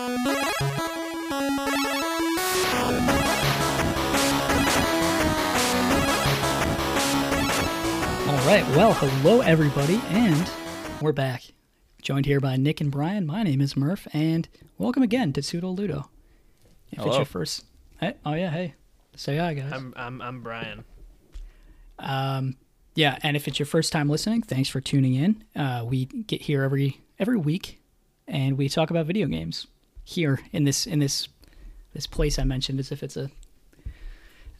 All right, well, hello everybody, and we're back. Joined here by Nick and Brian. My name is Murph, and welcome again to Pseudo Ludo. If it's Hello. your first, hey, oh yeah, hey, say hi, guys. I'm I'm I'm Brian. Um, yeah, and if it's your first time listening, thanks for tuning in. Uh, we get here every every week, and we talk about video games here in this in this this place I mentioned, as if it's a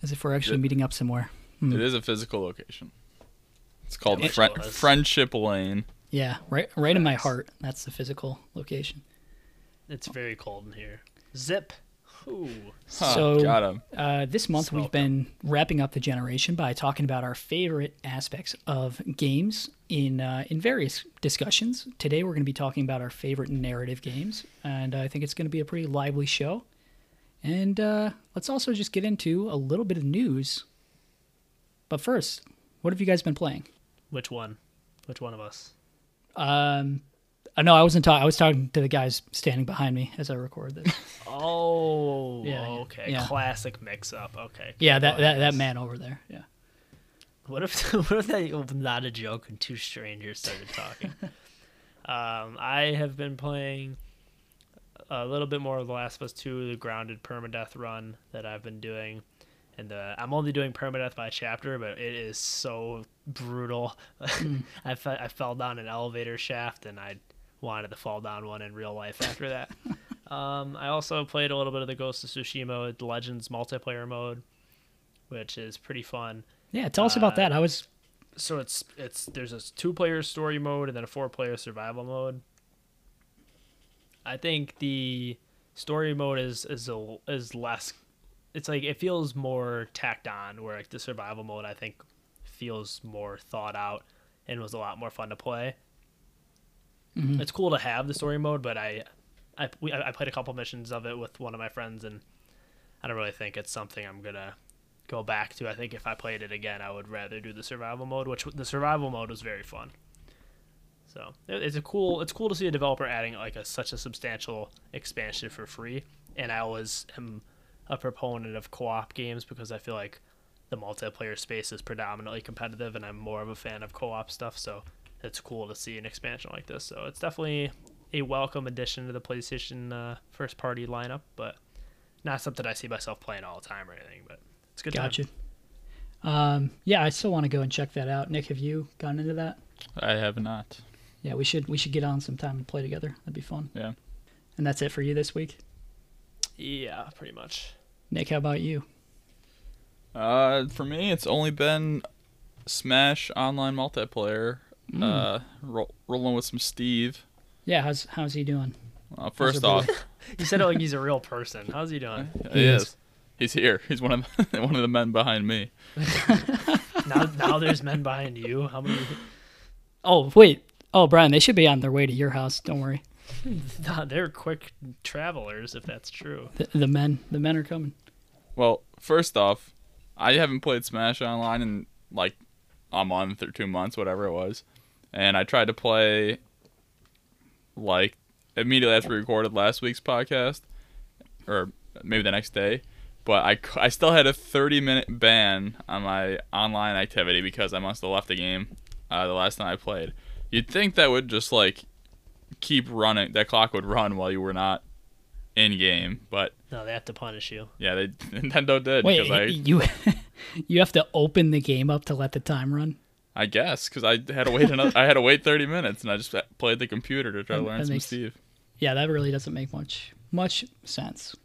as if we're actually Yeah. meeting up somewhere. Hmm. It is a physical location. It's called It Fri- Friendship Lane. Yeah, right, right in my heart. That's the physical location. It's very cold in here. Zip. Ooh. Huh, So- got him. Uh, this month we've Smoke been wrapping up the generation by talking about our favorite aspects of games in uh, in various discussions. Today we're going to be talking about our favorite narrative games, and I think it's going to be a pretty lively show. And uh, let's also just get into a little bit of news. But first, what have you guys been playing? Which one? Which one of us? Um, uh, no, I wasn't talking. I was talking to the guys standing behind me as I record this. Oh. Yeah, okay. yeah. Classic mix-up. Okay. yeah, that, that that man over there. Yeah. What if what if that was not a joke and two strangers started talking? um, I have been playing a little bit more of The Last of Us 2, the grounded permadeath run that I've been doing. And I'm only doing permadeath by chapter, but it is so brutal. I, fe- I fell down an elevator shaft and I wanted to fall down one in real life after that. um, I also played a little bit of the Ghost of Tsushima the Legends multiplayer mode, which is pretty fun Yeah. Tell us about Uh, that. I was. so it's it's there's a two player story mode and then a four player survival mode. I think the story mode is is a, is less. It's like it feels more tacked on, where like the survival mode I think feels more thought out and was a lot more fun to play. Mhm. It's cool to have the story mode, but I I we, I played a couple missions of it with one of my friends and I don't really think it's something I'm gonna go back to. I think if I played it again, I would rather do the survival mode, which the survival mode was very fun. So it's a cool. It's cool to see a developer adding like a such a substantial expansion for free. And I always am a proponent of co-op games because I feel like the multiplayer space is predominantly competitive, and I'm more of a fan of co-op stuff. So it's cool to see an expansion like this. So it's definitely a welcome addition to the PlayStation uh, first party lineup, but not something I see myself playing all the time or anything. But it's a good. time. Gotcha. Um, yeah, I still want to go and check that out. Nick, have you gotten into that? I have not. Yeah, we should we should get on sometime and play together. That'd be fun. Yeah. And that's it for you this week. Yeah, pretty much. Nick, how about you? Uh, for me, it's only been Smash online multiplayer. Mm. Uh, ro- rolling with some Steve. Yeah, how's how's he doing? Uh, first off, You said it like he's a real person. How's he doing? he He is. is. He's here. He's one of one of the men behind me. now, now there's men behind you. How many? Oh wait. Oh Brian, they should be on their way to your house. Don't worry. Nah, They're quick travelers, if that's true. The, the men the men are coming. Well, first off, I haven't played Smash online in like a month or two months, whatever it was, and I tried to play like immediately after we recorded last week's podcast, or maybe the next day. But I, I still had a 30 minute ban on my online activity because I must have left the game uh, the last time I played. You'd think that would just like keep running, that clock would run while you were not in game, but No, they have to punish you. yeah, they Nintendo did Wait, I you you have to open the game up to let the time run. I guess because I had to wait another I had to wait 30 minutes and I just played the computer to try to learn some makes- Steve. Yeah, that really doesn't make much much sense.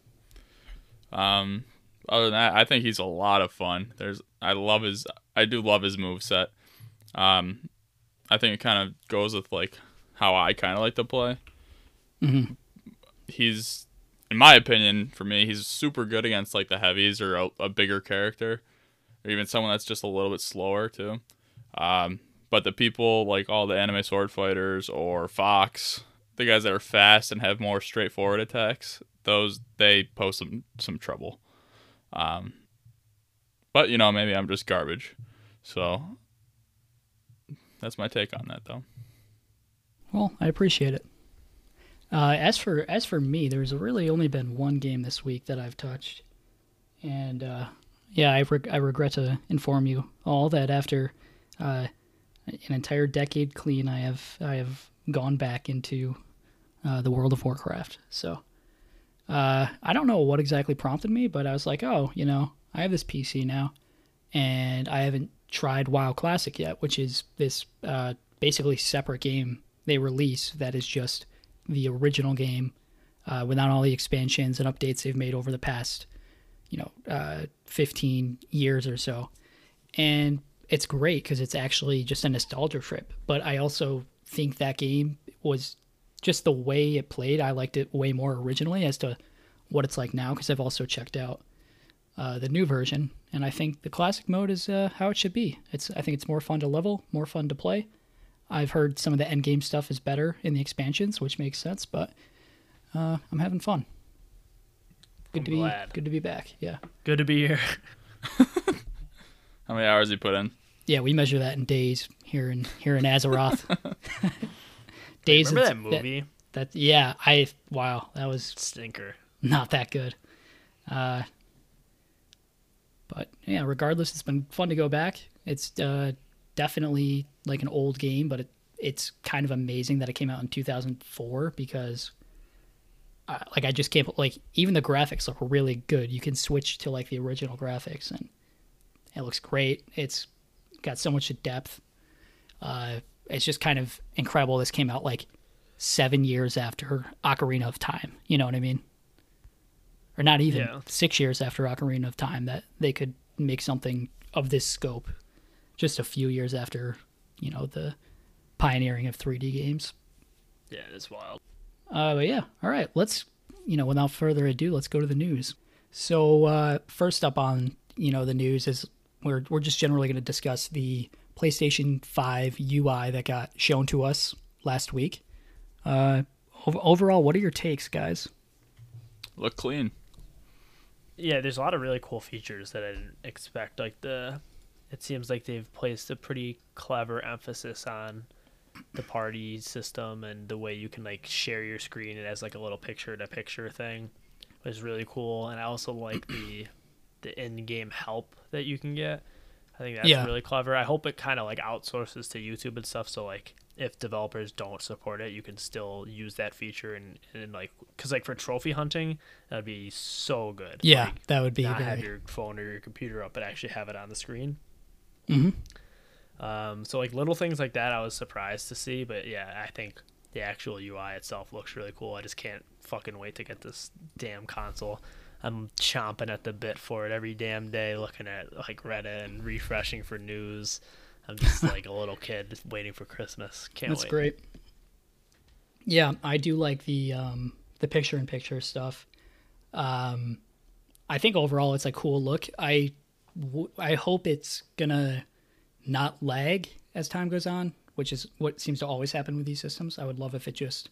Um, other than that, I think he's a lot of fun. There's I love his I do love his move set. Um, I think it kind of goes with like how I kind of like to play. Mhm. He's, in my opinion, for me, he's super good against like the heavies or a, a bigger character, or even someone that's just a little bit slower too. Um, but the people like all the anime sword fighters or Fox, the guys that are fast and have more straightforward attacks, those they pose some some trouble. Um, but you know, maybe I'm just garbage. So that's my take on that, though. Well, I appreciate it. Uh, as for as for me, there's really only been one game this week that I've touched, and uh, yeah, I, I regret to inform you all that after uh, an entire decade clean, I have I have gone back into uh, the World of Warcraft. So uh, I don't know what exactly prompted me, but I was like, oh, you know, I have this PC now, and I haven't tried WoW Classic yet, which is this uh, basically separate game they release that is just the original game uh, without all the expansions and updates they've made over the past, you know, uh, 15 years or so. And it's great because it's actually just a nostalgia trip. But I also think that game was just the way it played. I liked it way more originally as to what it's like now because I've also checked out uh, the new version, and I think the classic mode is uh, how it should be. It's I think it's more fun to level, more fun to play. I've heard some of the end game stuff is better in the expansions, which makes sense, but uh, I'm having fun. Good I'm to be glad. good to be back. Yeah, Good to be here. How many hours you put in? yeah. We measure that in days here in here in Azeroth. days. Remember that movie? That, yeah. I wow. That was Stinker. not that good. Uh, but yeah, regardless, it's been fun to go back. It's uh, definitely like an old game, but it, it's kind of amazing that it came out in 2004 because, uh, like, I just can't like even the graphics look really good. You can switch to like the original graphics, and it looks great. It's got so much depth. Uh, it's just kind of incredible. This came out like seven years after Ocarina of Time. You know what I mean? Or not even Yeah. six years after Ocarina of Time that they could make something of this scope. Just a few years after, you know, the pioneering of 3D games. Yeah, that's wild. Uh, but yeah, all right. Let's, you know, without further ado, let's go to the news. So uh, first up on you know the news is we're we're just generally going to discuss the PlayStation 5 UI that got shown to us last week. Uh, ov- overall, what are your takes, guys? Look clean. Yeah, there's a lot of really cool features that I didn't expect. Like the, it seems like they've placed a pretty clever emphasis on the party system and the way you can like share your screen. It has like a little picture-to-picture thing, which is really cool. And I also like the the in-game help that you can get. I think that's Yeah. really clever. I hope it kind of like outsources to YouTube and stuff. So like if developers don't support it, you can still use that feature and, and like because like for trophy hunting, that'd be so good. Yeah, Like, that would be not have your phone or your computer up, but actually have it on the screen. Mhm. Um, so like little things like that, I was surprised to see, but yeah, I think the actual UI itself looks really cool. I just can't fucking wait to get this damn console. I'm chomping at the bit for it every damn day, looking at like Reddit and refreshing for news. I'm just like a little kid waiting for Christmas. Can't That's wait. great. Yeah, I do like the um, the picture in picture stuff. Um, I think overall it's a cool look. I w- I hope it's gonna not lag as time goes on, which is what seems to always happen with these systems. I would love if it just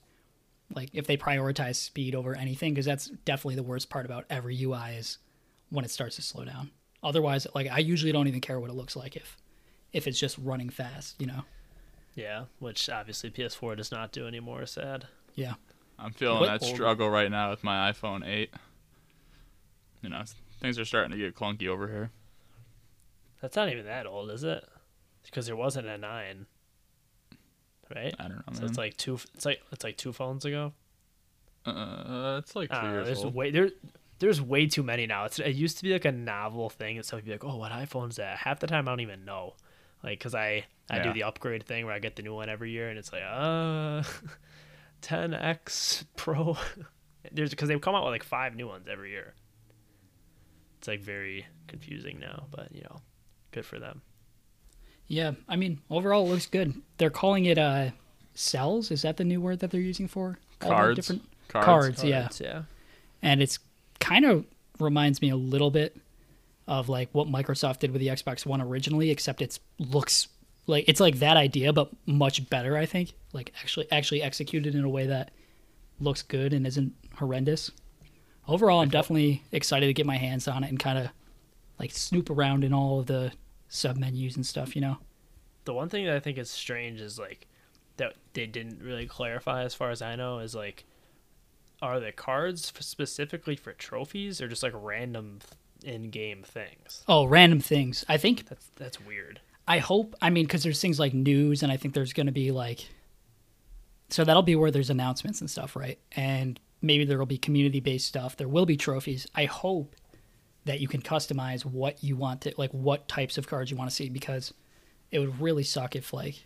like if they prioritize speed over anything because that's definitely the worst part about every UI is when it starts to slow down. Otherwise, like I usually don't even care what it looks like if if it's just running fast, you know. Yeah, which obviously PS4 does not do anymore. Sad. Yeah. I'm feeling What that old- struggle right now with my iPhone 8. You know, things are starting to get clunky over here. That's not even that old, is it? Because there wasn't a nine, right? I don't know. So man. it's like two. It's like it's like two phones ago. uh, it's like three Uh, years there's old. way there. There's way too many now. It's it used to be like a novel thing, and so you'd be like, "Oh, what iPhone's that?" Half the time, I don't even know, like, cause I I do the upgrade thing where I get the new one every year, and it's like, uh, 10x Pro. There's because they come out with like five new ones every year. It's like very confusing now, but you know, good for them. Yeah, I mean, overall it looks good. They're calling it uh cells. Is that the new word that they're using for Cards. different Cards. cards? yeah, Cards, yeah. and it's kind of reminds me a little bit of like what Microsoft did with the Xbox One originally, except it's looks like it's like that idea, but much better. I think like actually actually executed in a way that looks good and isn't horrendous. Overall, I'm definitely excited to get my hands on it and kind of like snoop around in all of the sub menus and stuff. You know. the one thing that I think is strange is like that they didn't really clarify as far as I know is like are the cards specifically for trophies or just like random in-game things? Oh, random things. I think That's that's weird. I hope. I mean, because there's things like news, and I think there's going to be like. So that'll be where there's announcements and stuff, right? And maybe there will be community based stuff. There will be trophies. I hope that you can customize what you want to, like what types of cards you want to see, because it would really suck if like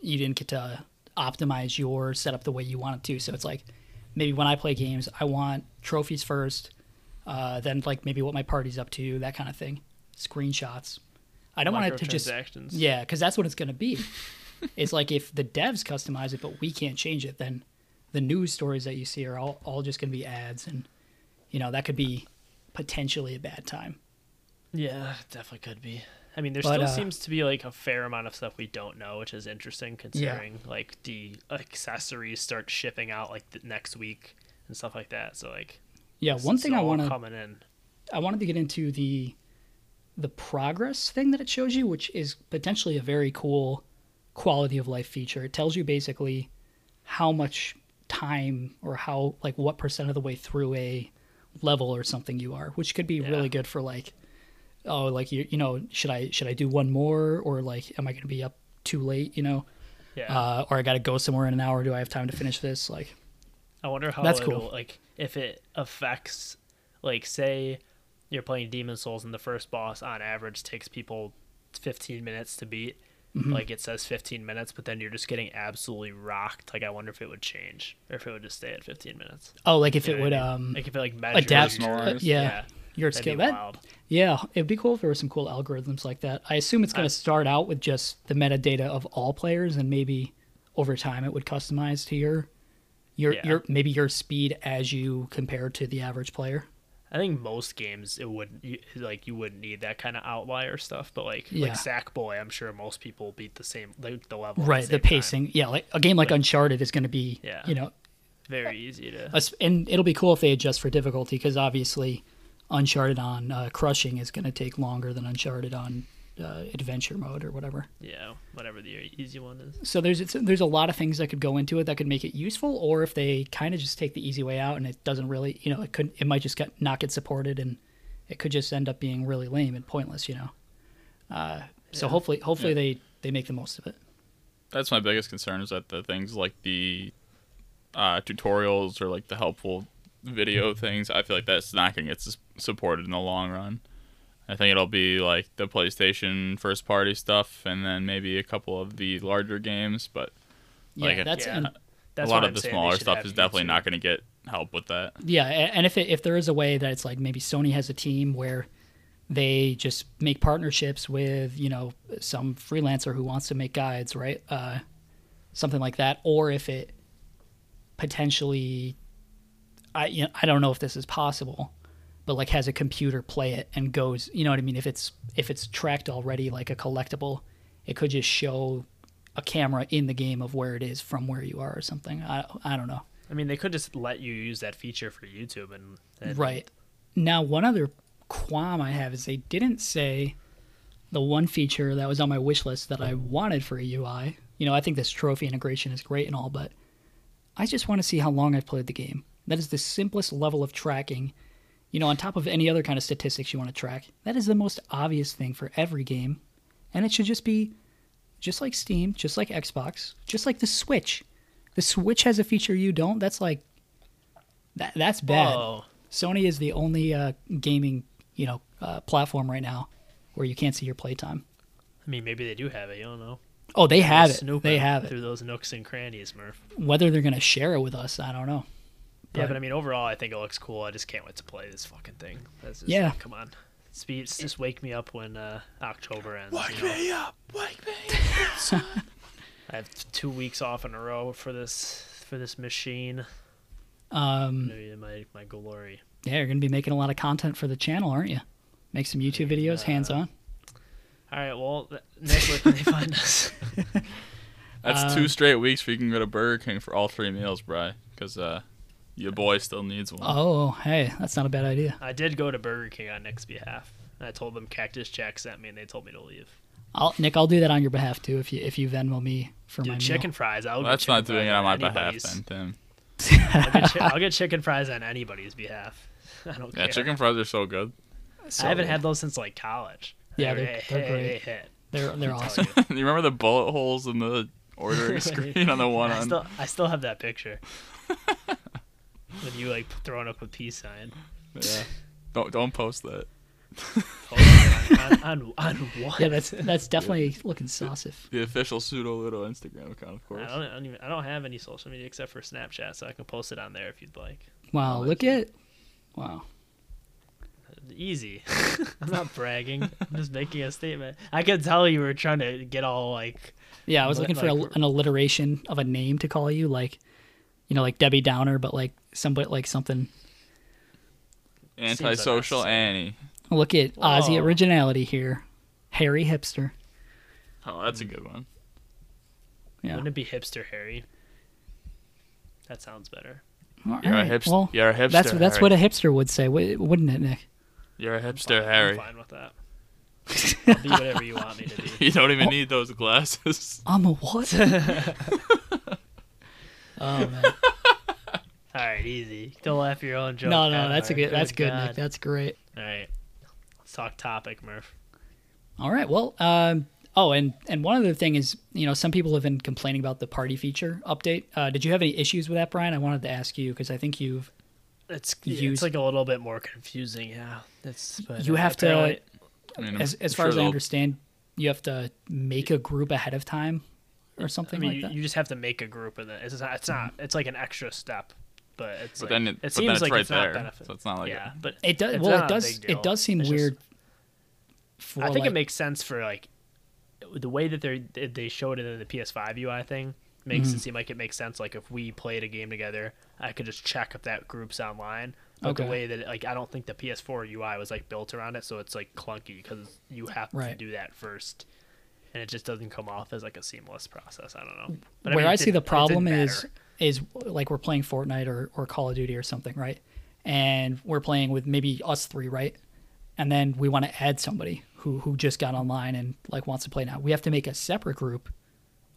you didn't get to optimize your setup the way you want it to. So it's like maybe when I play games, I want trophies first, uh, then like maybe what my party's up to, that kind of thing, screenshots. I don't want it to just yeah, because that's what it's going to be. it's like if the devs customize it, but we can't change it, then the news stories that you see are all, all just going to be ads, and you know that could be potentially a bad time. Yeah, definitely could be. I mean, there But, still uh, seems to be like a fair amount of stuff we don't know, which is interesting considering like the accessories start shipping out like the next week and stuff like that. So like, Yeah, one thing I want to coming in. I wanted to get into the the progress thing that it shows you, which is potentially a very cool quality of life feature. It tells you basically how much time or how like what percent of the way through a level or something you are, which could be Yeah. really good for like oh like you you know should I should I do one more or like am I going to be up too late, you know? Yeah, Uh, or I got to go somewhere in an hour. Do I have time to finish this? Like I wonder how that's cool. like if it affects like say you're playing Demon's Souls and the first boss on average takes people 15 minutes to beat. Mm-hmm. Like it says 15 minutes, but then you're just getting absolutely rocked. Like I wonder if it would change or if it would just stay at 15 minutes. oh like if You it would I mean? um like if it like measures adapt uh, yeah, yeah, your skill that. Yeah, it'd be cool if there were some cool algorithms like that. I assume it's going to start out with just the metadata of all players, and maybe over time it would customize to your your Yeah. your maybe your speed as you compare to the average player. I think most games it would you, like you wouldn't need that kind of outlier stuff, but like Yeah. like Sackboy, I'm sure most people beat the same like the level. right, the, the same time. pacing. Yeah, like a game like But- Uncharted is going to be, Yeah. you know, very easy to. and it'll be cool if they adjust for difficulty because obviously Uncharted on uh, crushing is going to take longer than Uncharted on uh, adventure mode or whatever. Yeah, whatever the easy one is. so there's it's, there's a lot of things that could go into it that could make it useful or if they kind of just take the easy way out and it doesn't really you know it could it might just get not get supported and it could just end up being really lame and pointless you know uh, so Yeah. hopefully hopefully Yeah. they they make the most of it That's my biggest concern is that the things like the uh, tutorials or like the helpful video things, I feel like that's not going to get supported in the long run. I think it'll be like the PlayStation first party stuff and then maybe a couple of the larger games, but yeah Like, that's yeah. and That's a lot of I'm the smaller stuff is definitely not going to get help with that. yeah and if it, if there is a way that it's like maybe Sony has a team where they just make partnerships with you know some freelancer who wants to make guides right uh, something like that or if it potentially I you know, I don't know if this is possible but like has a computer play it and goes you know what I mean if it's if it's tracked already like a collectible it could just show a camera in the game of where it is from where you are or something I I don't know I mean, they could just let you use that feature for YouTube and, and Right. Now, one other qualm I have is they didn't say the one feature that was on my wish list that I wanted for a UI. You know, I think this trophy integration is great and all, but I just want to see how long I've played the game. That is the simplest level of tracking. You know, on top of any other kind of statistics you want to track, that is the most obvious thing for every game. And it should just be just like Steam, just like Xbox, just like the Switch. The Switch has a feature you don't. That's like that, that's bad. Whoa. Sony is the only uh, gaming, you know, uh, platform right now where you can't see your playtime. I mean, maybe they do have it. You don't know. Oh, they have it. They have it. through those nooks and crannies, Murph. Whether they're gonna share it with us, I don't know. Yeah, But- but I mean, overall, I think it looks cool. I just can't wait to play this fucking thing. That's just, Yeah. Come on. Speed, just wake me up when uh, October ends. you know? up, wake me. I have two weeks off in a row for this for this machine. Um, Maybe my my glory. yeah, you're gonna be making a lot of content for the channel, aren't you? Make some YouTube videos, Uh, hands on. All right. Well, th- Nick, where can they find us? That's Um, two straight weeks where you can go to Burger King for all three meals, Bry, because uh, your boy still needs one. Oh, hey, that's not a bad idea. I did go to Burger King on Nick's behalf. I told them Cactus Jack sent me, and they told me to leave. I'll, Nick, I'll do that on your behalf too if you if you Venmo me for my Dude, meal. chicken fries. I'll Well, get that's not chicken doing it fries on my anybody's. behalf, then, Tim. I'll get, chi- I'll get chicken fries on anybody's behalf. I don't Yeah, care. chicken fries are so good. So I haven't had those since like college. Yeah, They- they're- they're great. hey, hey. They're they're awesome. you. you remember the bullet holes in the ordering screen on the one I on? still, I still have that picture. When you like throwing up a peace sign. Yeah. Don't don't post that. On, on, on, on what? Yeah, that's that's definitely looking saucy. The official pseudo Ludo Instagram account, of I course. don't, I don't even. I don't have any social media except for Snapchat, so I can post it on there if you'd like. Wow, look at wow. Easy. I'm not bragging. I'm just making a statement. I could tell you were trying to get all like. Yeah, I was But, looking for a, an alliteration of a name to call you, like you know, like Debbie Downer, but like somebody like something. Antisocial unnecessary. Annie. Look at Aussie Whoa. originality here. Harry hipster. Oh, that's a good one. Yeah. Wouldn't it be hipster Harry? That sounds better. All You're right, a hipster. Well, You're a hipster. that's that's Harry. what a hipster would say, wouldn't it, Nick? You're a hipster, I'm Harry. fine with that. I'll be whatever you want me to be. You don't even Oh. need those glasses. I'm a what? oh man. All right, easy. Don't laugh at your own joke. No, no, Tyler. that's a good. That's good, God. Nick. That's great. All right, let's talk topic, Murph. All right. Well, um, oh, and and one other thing is, you know, some people have been complaining about the party feature update. Uh, did you have any issues with that, Brian? I wanted to ask you because I think you've It's Use- it's like a little bit more confusing. Yeah, it's but you have to, I mean, as I'm as far sure as I they'll- understand, you have to make a group ahead of time or I something mean, like you, that. you just have to make a group, and then it's not. It's not. It's like an extra step, but it's. But like, then it, it but seems then it's like right it's there, not benefit. so it's not like yeah, but It does. Well, it does. It does seem It's just- weird. For I think like, it makes sense for like the way that they they showed it in the PS5 UI thing makes Mm-hmm. it seem like it makes sense. Like if we played a game together, I could just check if that group's online. But Okay. the way that like I don't think the PS4 UI was like built around it, so it's like clunky because you have to do that first, and it just doesn't come off as like a seamless process. I don't know. But where mean, I see the didn't- it didn't problem is matter. Is like we're playing Fortnite or, or Call of Duty or something, right? And we're playing with maybe us three, right? And then we want to add somebody who who just got online and like wants to play now. We have to make a separate group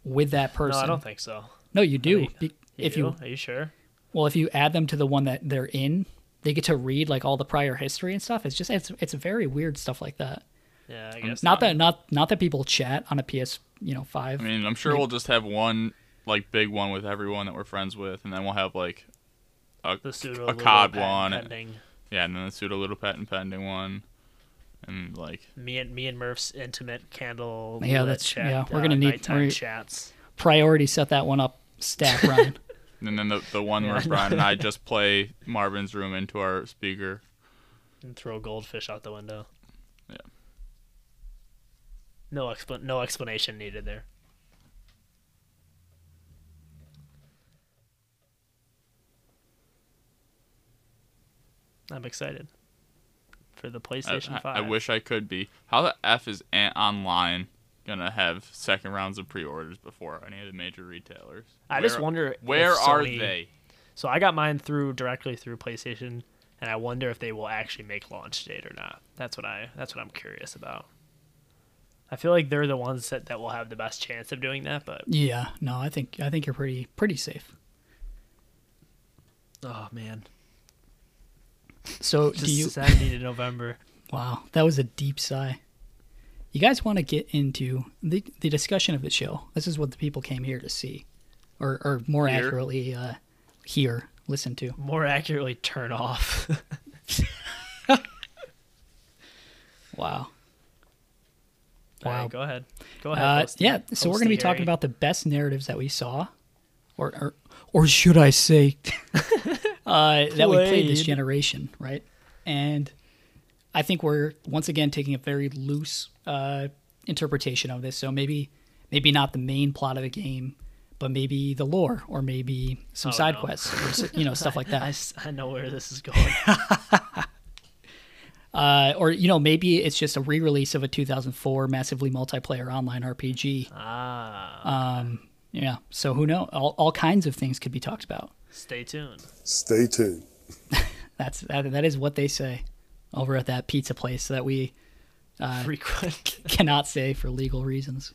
with that person. No, I don't think so. No, you do. think- Be- You if do? you are you sure? well, if you add them to the one that they're in, they get to read like all the prior history and stuff. It's just it's it's very weird stuff like that. Yeah, I um, guess Not that not not that people chat on a PS you know five. I mean, I'm sure we'll just have one like big one with everyone that we're friends with, and then we'll have like a, the pseudo a COD one, pending. yeah, and then the pseudo Ludo patent pending one, and like me and me and Murph's intimate candle. Yeah, that's- chat, yeah, we're uh, gonna need- nighttime we're- chats. Priority set that one up. Stack Ryan. and then the the one Yeah, where I. Brian and I just play Marvin's room into our speaker. and throw goldfish out the window. Yeah. No expl- no explanation needed there. I'm excited for the PlayStation I- 5. I wish I could be. How the f is Antonline gonna have second rounds of pre-orders before any of the major retailers? I just wonder Where are Sony- they? So I got mine through directly through PlayStation, and I wonder if they will actually make launch date or not. That's what I that's what I'm curious about. I feel like they're the ones that, that will have the best chance of doing that, but yeah, no, I think I think you're pretty pretty safe. oh man, So just do you? Saturday to November. Wow, that was a deep sigh. You guys want to get into the the discussion of the show? This is what the people came here to see, or or more Hear? accurately, uh, hear, listen to. More accurately, turn off. Wow. All right, Wow. go ahead. Go ahead. Uh, yeah, so we're going to be the talking about the best narratives that we saw, or or, or should I say, uh, that we played this generation, right? And I think we're once again taking a very loose uh, interpretation of this. So maybe maybe not the main plot of the game, but maybe the lore, or maybe some Oh, side no. quests, or, you know, stuff like I, that. s- I know where this is going. Uh, or you know, maybe it's just a re-release of a 2004 massively multiplayer online RPG. ah, Um, yeah. So who knows? All, all kinds of things could be talked about. Stay tuned. Stay tuned. That's that, that is what they say over at that pizza place that we uh, Frequent. cannot say for legal reasons.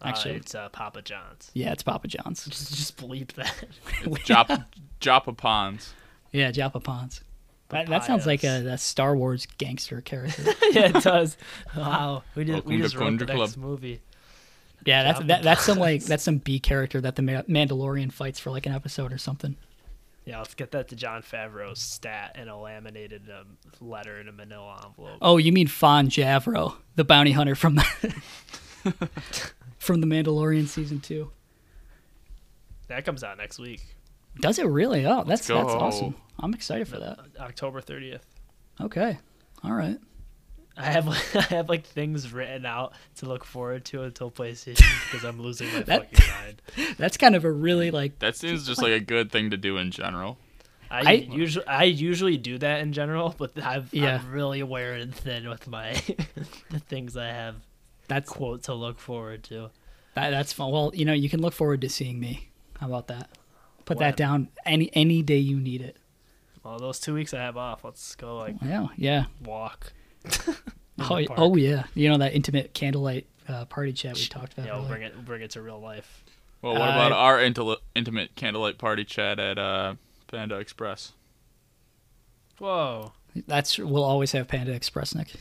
Uh, Actually, it's uh, Papa John's. yeah, it's Papa John's. Just, just bleep that. It's Jop Joppa Pons. Yeah, Japa Pons. That, that sounds like a, a Star Wars gangster character. yeah, it does. Wow, we did. Welcome we to just wrote the next Club. movie. Yeah, that's that, that's some like that's some B character that the Ma- Mandalorian fights for like an episode or something. Yeah, let's get that to Jon Favreau's stat in a laminated um, letter in a manila envelope. Oh, you mean Fon Javro, the bounty hunter from the from the Mandalorian season two? That comes out next week, Does it really? Oh, that's that's go. awesome. I'm excited for that. October thirtieth. Okay, all right. I have um, I have like things written out to look forward to until PlayStation because I'm losing my That- fucking mind. That's kind of a really like That seems just like a good thing to do in general. I, I- usually I usually do that in general, but I've, Yeah. I'm really aware and thin with my the things I have That quote to look forward to. that, that's fun. Well, you know, you can look forward to seeing me. How about that? Put When? that down any any day you need it. Well, those two weeks I have off, let's go like Yeah, yeah. walk. Oh, the y- park. oh yeah. You know that intimate candlelight uh, party chat we talked about. Yeah, we'll bring it We'll bring it to real life. Well, what Uh, about our intel- intimate candlelight party chat at uh, Panda Express? Whoa. That's we'll always have Panda Express, Nick.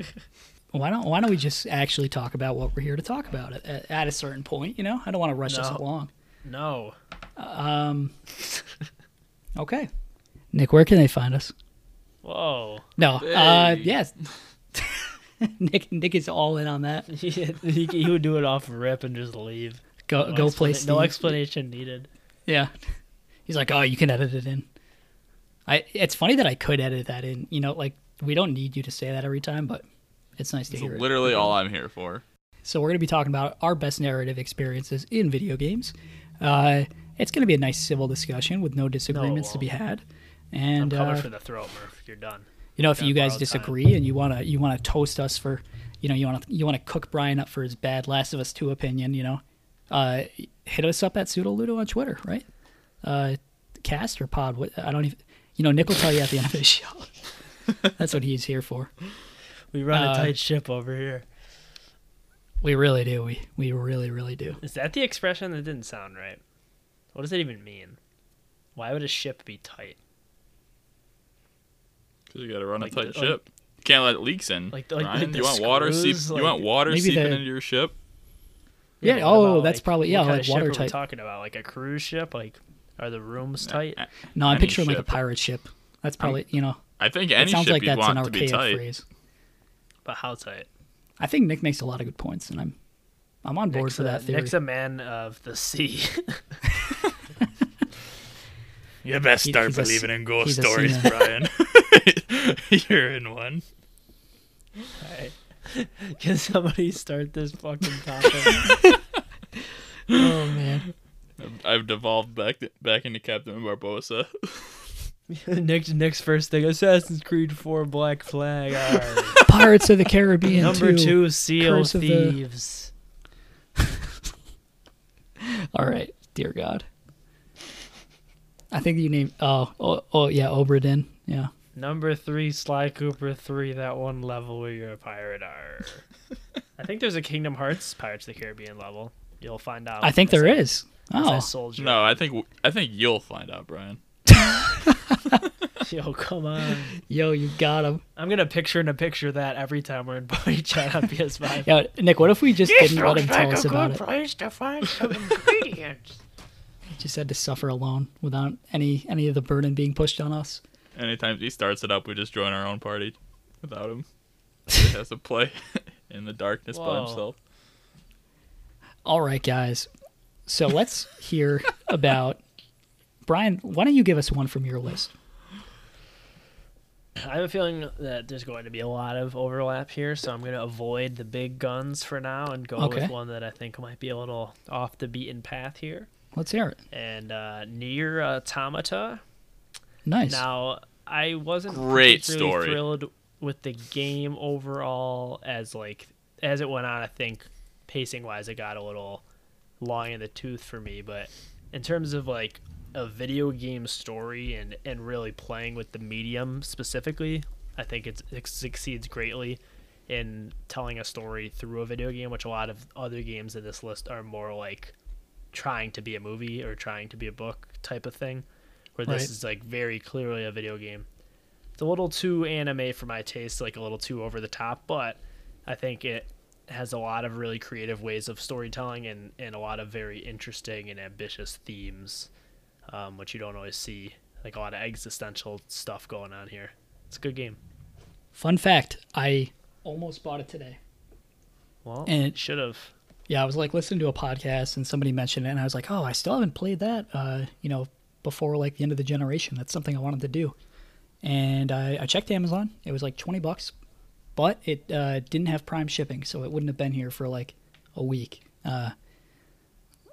why don't Why don't we just actually talk about what we're here to talk about at, at, at a certain point? You know, I don't want to rush us No. along. No. Um. Okay, Nick, where can they find us? Whoa. No. Uh. Yes. Nick. Nick is all in on that. he, he, he would do it off rip and just leave. Go No go play explana- No explanation needed. Yeah. He's like, oh, you can edit it in. I. It's funny that I could edit that in. You know, like we don't need you to say that every time, but it's nice to It's hear it. literally all I'm here for. So we're going to be talking about our best narrative experiences in video games. Uh, it's going to be a nice civil discussion with no disagreements to be had. And coming uh, for the throat, Murph. You're done. you know, if you guys borrowed time. disagree and you want to you want to toast us for, you know, you want to you want to cook Brian up for his bad Last of Us Two opinion, you know, uh, hit us up at Pseudo Ludo on Twitter, right? Uh, cast or pod? What I don't even. You know, Nick will tell you at the end of his show. That's what he's here for. We run Uh, a tight ship over here. We really do. We we really really do. Is that the expression that didn't sound right? What does it even mean? Why would a ship be tight? Because you got to run Like a tight the- ship. You can't let leaks in. Like like- Brian. like you want water seep? screws, you want water seeping the- into your ship? Yeah, what oh, about, that's like, probably- yeah, what kind like of ship are we watertight. talking about like a cruise ship? Like, are the rooms tight? No, I'm Any picturing like a pirate ship. That's probably you know. I think any sounds ship like you'd that's an want to be tight. phrase. But how tight? I think Nick makes a lot of good points, and I'm I'm on board Nick's for a, that theory. Nick's a man of the sea. You best start he's a s- believing in ghost stories. Brian. You're in one. Alright. Can somebody start this fucking topic? oh man, I've- I've devolved back back into Captain Barbossa. Nick's Nick's first thing: Assassin's Creed 4 Black Flag. Alright. Pirates of the Caribbean. Number 2. two, Seal Curse of the- Thieves. All right, dear God. I think you named. Oh, oh, oh yeah, Obra Dinn. Yeah. Number three, Sly Cooper 3, that one level where you're a pirate. Arr. I think there's a Kingdom Hearts Pirates of the Caribbean level. You'll find out. I think as there I- is. Oh, sold you. No, I think I think you'll find out, Brian. Yo, come on. yo, you got him. I'm gonna picture in a picture that every time we're in party chat on PS5. Yeah, Nick. What if we just didn't let him tell us about it? place to find some ingredients. Just had to suffer alone without any any of the burden being pushed on us. Anytime he starts it up, we just join our own party without him. He has to play in the darkness by himself. All right, guys. So let's hear about Brian. Why don't you give us one from your list? I have a feeling that there's going to be a lot of overlap here, so I'm gonna avoid the big guns for now and go Okay. with one that I think might be a little off the beaten path here. Let's hear it. And uh, Nier Automata. Nice. Now, I wasn't Great particularly story. thrilled with the game overall as like as it went on. I think pacing wise, it got a little long in the tooth for me. But in terms of like a video game story and and really playing with the medium specifically, I think it's, it succeeds greatly. in telling a story through a video game, which a lot of other games in this list are more like trying to be a movie or trying to be a book type of thing. Where this Right. is like very clearly a video game. It's a little too anime for my taste, like a little too over the top, but I think it has a lot of really creative ways of storytelling and, and a lot of very interesting and ambitious themes, um, which you don't always see. Like a lot of existential stuff going on here. It's a good game. Fun fact: I almost bought it today. Well, And- it should have. Yeah, I was like listening to a podcast and somebody mentioned it, and I was like, oh, I still haven't played that. Uh, you know, before like the end of the generation. That's something I wanted to do. And I, I checked Amazon. It was like twenty bucks, but it uh, didn't have Prime shipping, so it wouldn't have been here for like a week. Uh,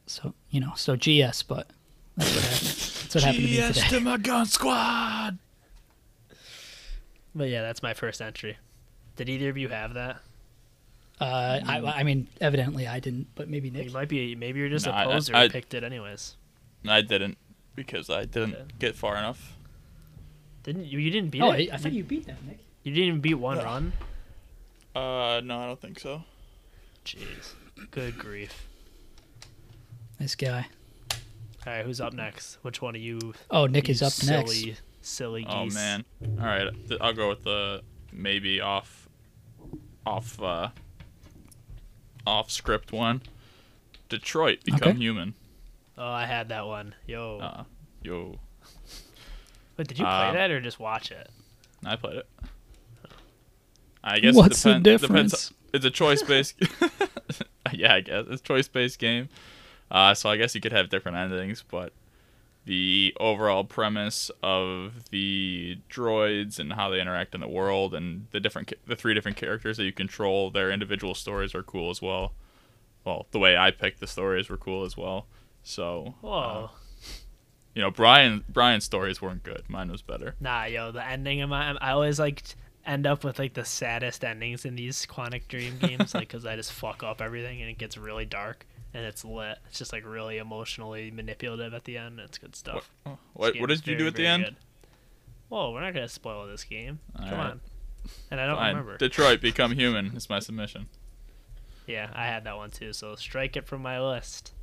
so you know, so GS, but that's what happened. That's what happened to me today. to my gun squad. But yeah, that's my first entry. Did either of you have that? Uh, I, I mean, evidently I didn't, but maybe Nick. You might be. Maybe you're just No, a I- I- poser I- and picked it anyways. I didn't because I didn't Okay. get far enough. Didn't you? You didn't beat Oh, it. I, I thought you beat that, Nick. You didn't even beat one No. run. Uh, no, I don't think so. Jeez. Good grief. This guy. All right, who's up next? Which one of you? Oh, Nick you is up silly, next. Silly geese. Oh man. All right, th- I'll go with the maybe off, off, uh, off script one. Detroit become Okay. human. Oh, I had that one. Yo. Uh, yo, Wait, did you play um, that or just watch it? I played it. I guess What's it the difference? Depends, it's a choice based. yeah, I guess it's choice based game. Uh, so I guess you could have different endings, but the overall premise of the droids and how they interact in the world and the different the three different characters that you control, their individual stories are cool as well. Well, the way I picked the stories were cool as well. So, uh, you know, Brian Brian's stories weren't good. Mine was better. Nah, yo, the ending of my. I always like end up with like the saddest endings in these Quantic Dream games, like because I just fuck up everything and it gets really dark and it's lit. It's just like really emotionally manipulative at the end. It's good stuff. This What what is did you very, do at the end? good. Whoa, we're not gonna spoil this game. All Come right. on. And I don't Fine. remember. Detroit become human is my submission. Yeah, I had that one too. So strike it from my list.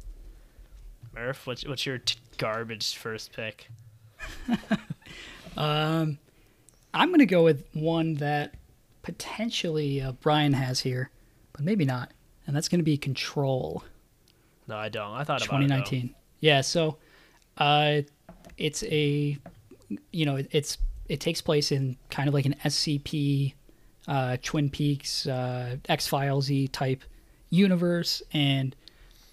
Murph, what's what's your t- garbage first pick? Um, I'm going to go with one that potentially uh, Brian has here, but maybe not. And that's going to be Control No, I don't. I thought about it. 2019. Yeah, so uh, it's a, you know, it- it's it takes place in kind of like an SCP, uh, Twin Peaks, uh, X Files type universe, and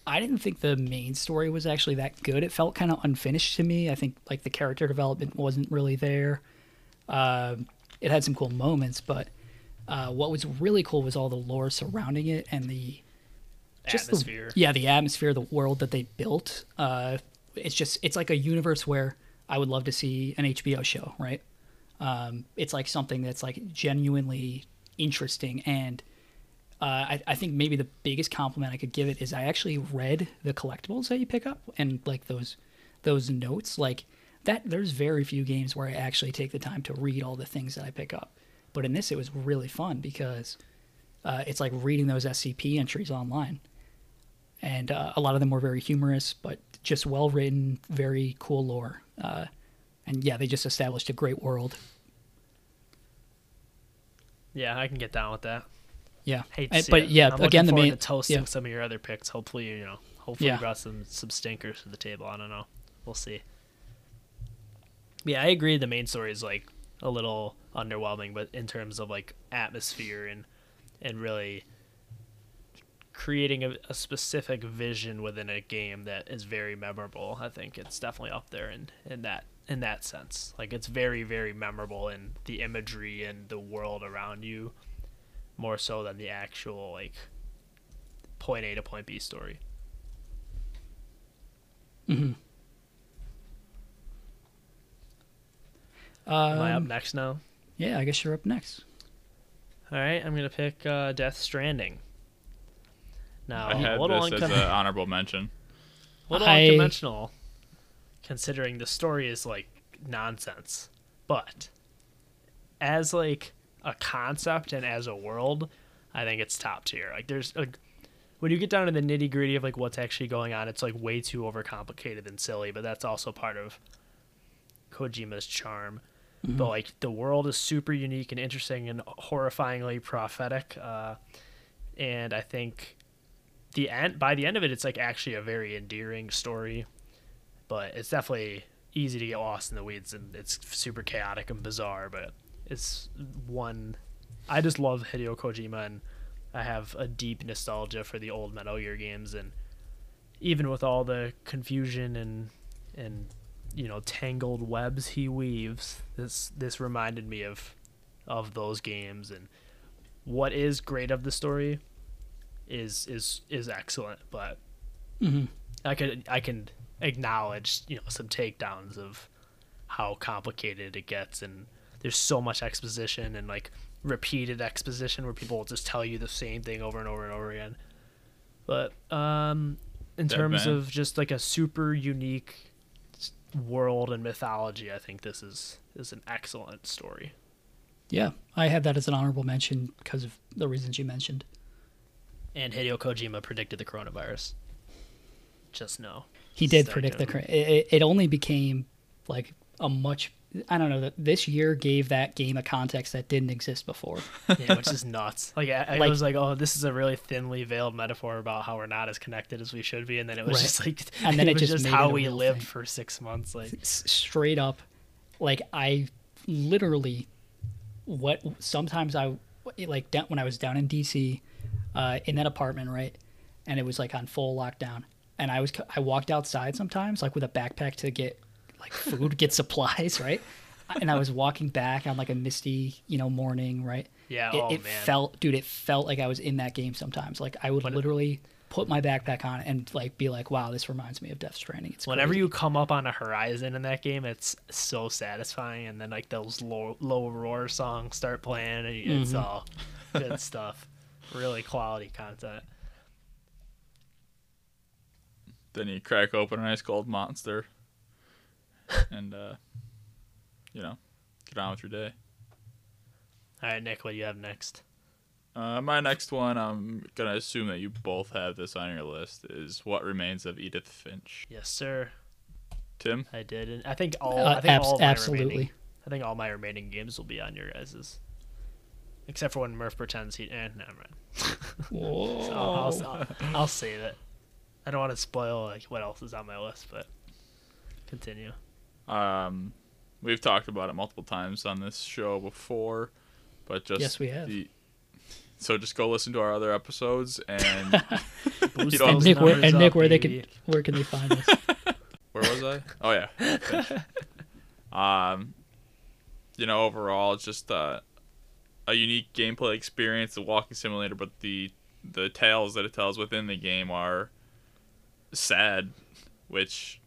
I didn't think the main story was actually that good. It felt kind of unfinished to me. I think like the character development wasn't really there. Um it had some cool moments, but uh, what was really cool was all the lore surrounding it and the just the- Atmosphere. yeah, the atmosphere, the world that they built. Uh, it's just it's like a universe where I would love to see an HBO show, right? Um, it's like something that's like genuinely interesting, and uh, I, I think maybe the biggest compliment I could give it is I actually read the collectibles that you pick up and like those those notes like that. There's very few games where I actually take the time to read all the things that I pick up, but in this it was really fun because uh, it's like reading those SCP entries online and uh, a lot of them were very humorous, but just well written, very cool lore. Uh, and yeah, they just established a great world. Yeah, I can get down with that. Yeah, Hate to And- see but it. yeah, I'm again, the main to toasting yeah. some of your other picks. Hopefully, you know, hopefully Yeah. you brought some some stinkers to the table. I don't know. We'll see. Yeah, I agree. The main story is like a little underwhelming, but in terms of like atmosphere and and really creating a, a specific vision within a game that is very memorable, I think it's definitely up there in in that in that sense. Like it's very very memorable in the imagery and the world around you more so than the actual like point A to point B story. Mm-hmm. Am I up Um, next now? yeah, I guess you're up next. All right, I'm gonna pick uh, Death Stranding. Now, I had a little, this as an honorable mention. little I- unconventional, considering the story is like nonsense, but as like a concept and as a world, I think it's top tier. Like there's like when you get down to the nitty gritty of like what's actually going on, it's like way too overcomplicated and silly. But that's also part of Kojima's charm. But like the world is super unique and interesting and horrifyingly prophetic. Uh, and I think the end by the end of it, it's like actually a very endearing story. But it's definitely easy to get lost in the weeds and it's super chaotic and bizarre. But it's one I just love Hideo Kojima and I have a deep nostalgia for the old Metal Gear games and even with all the confusion and and you know tangled webs he weaves this this reminded me of of those games and what is great of the story is is is excellent but Mhm. I could I can acknowledge you know some takedowns of how complicated it gets and there's so much exposition and like repeated exposition where people will just tell you the same thing over and over and over again. But um in Dead terms man. of just like a super unique world and mythology, I think this is is an excellent story. Yeah, I have that as an honorable mention because of the reasons you mentioned. And Hideo Kojima predicted the coronavirus. Just no. He did predict the. doing- It, it- it only became like a much. I don't know that this year gave that game a context that didn't exist before. yeah, which is nuts. Like I, I Like- was like, oh, this is a really thinly veiled metaphor about how we're not as connected as we should be, and then it was Right. just like, And then it was just just how it we lived thing. for six months. Like, straight up, like I literally, what sometimes I like when I was down in DC, uh, in that apartment, right, and it was like on full lockdown, and I was I walked outside sometimes like with a backpack to get like food, get supplies, right, and I was walking back on like a misty, you know, morning, right. yeah, it, oh it man, felt dude it felt like i was in that game sometimes like i would When- literally put my backpack on and like be like wow this reminds me of death stranding it's Whenever crazy. you come up on a horizon in that game, it's so satisfying, and then like those low low roar songs start playing, and it's Mhm. all good stuff. Really quality content. Then you crack open an ice cold monster, and uh, you know, get on with your day. All right, Nick, what do you have next? Uh, my next one, I'm gonna assume that you both have this on your list, is What Remains of Edith Finch. Yes, sir. Tim, I did, and I think all Uh, I think abs- all my absolutely. remaining I think all my remaining games will be on your guys's. Except for when Murph pretends he. Eh, never mind. Whoa. So I'll, I'll, I'll save it. I don't want to spoil like what else is on my list, but continue. Um, we've talked about it multiple times on this show before, but just Yes, we have. the- so just go listen to our other episodes, and Boost don't- and nick where, and nick up, where they can where can they find us where was I? Oh yeah. Um, you know, overall, it's just uh, a unique gameplay experience, the walking simulator, but the the tales that it tells within the game are sad, which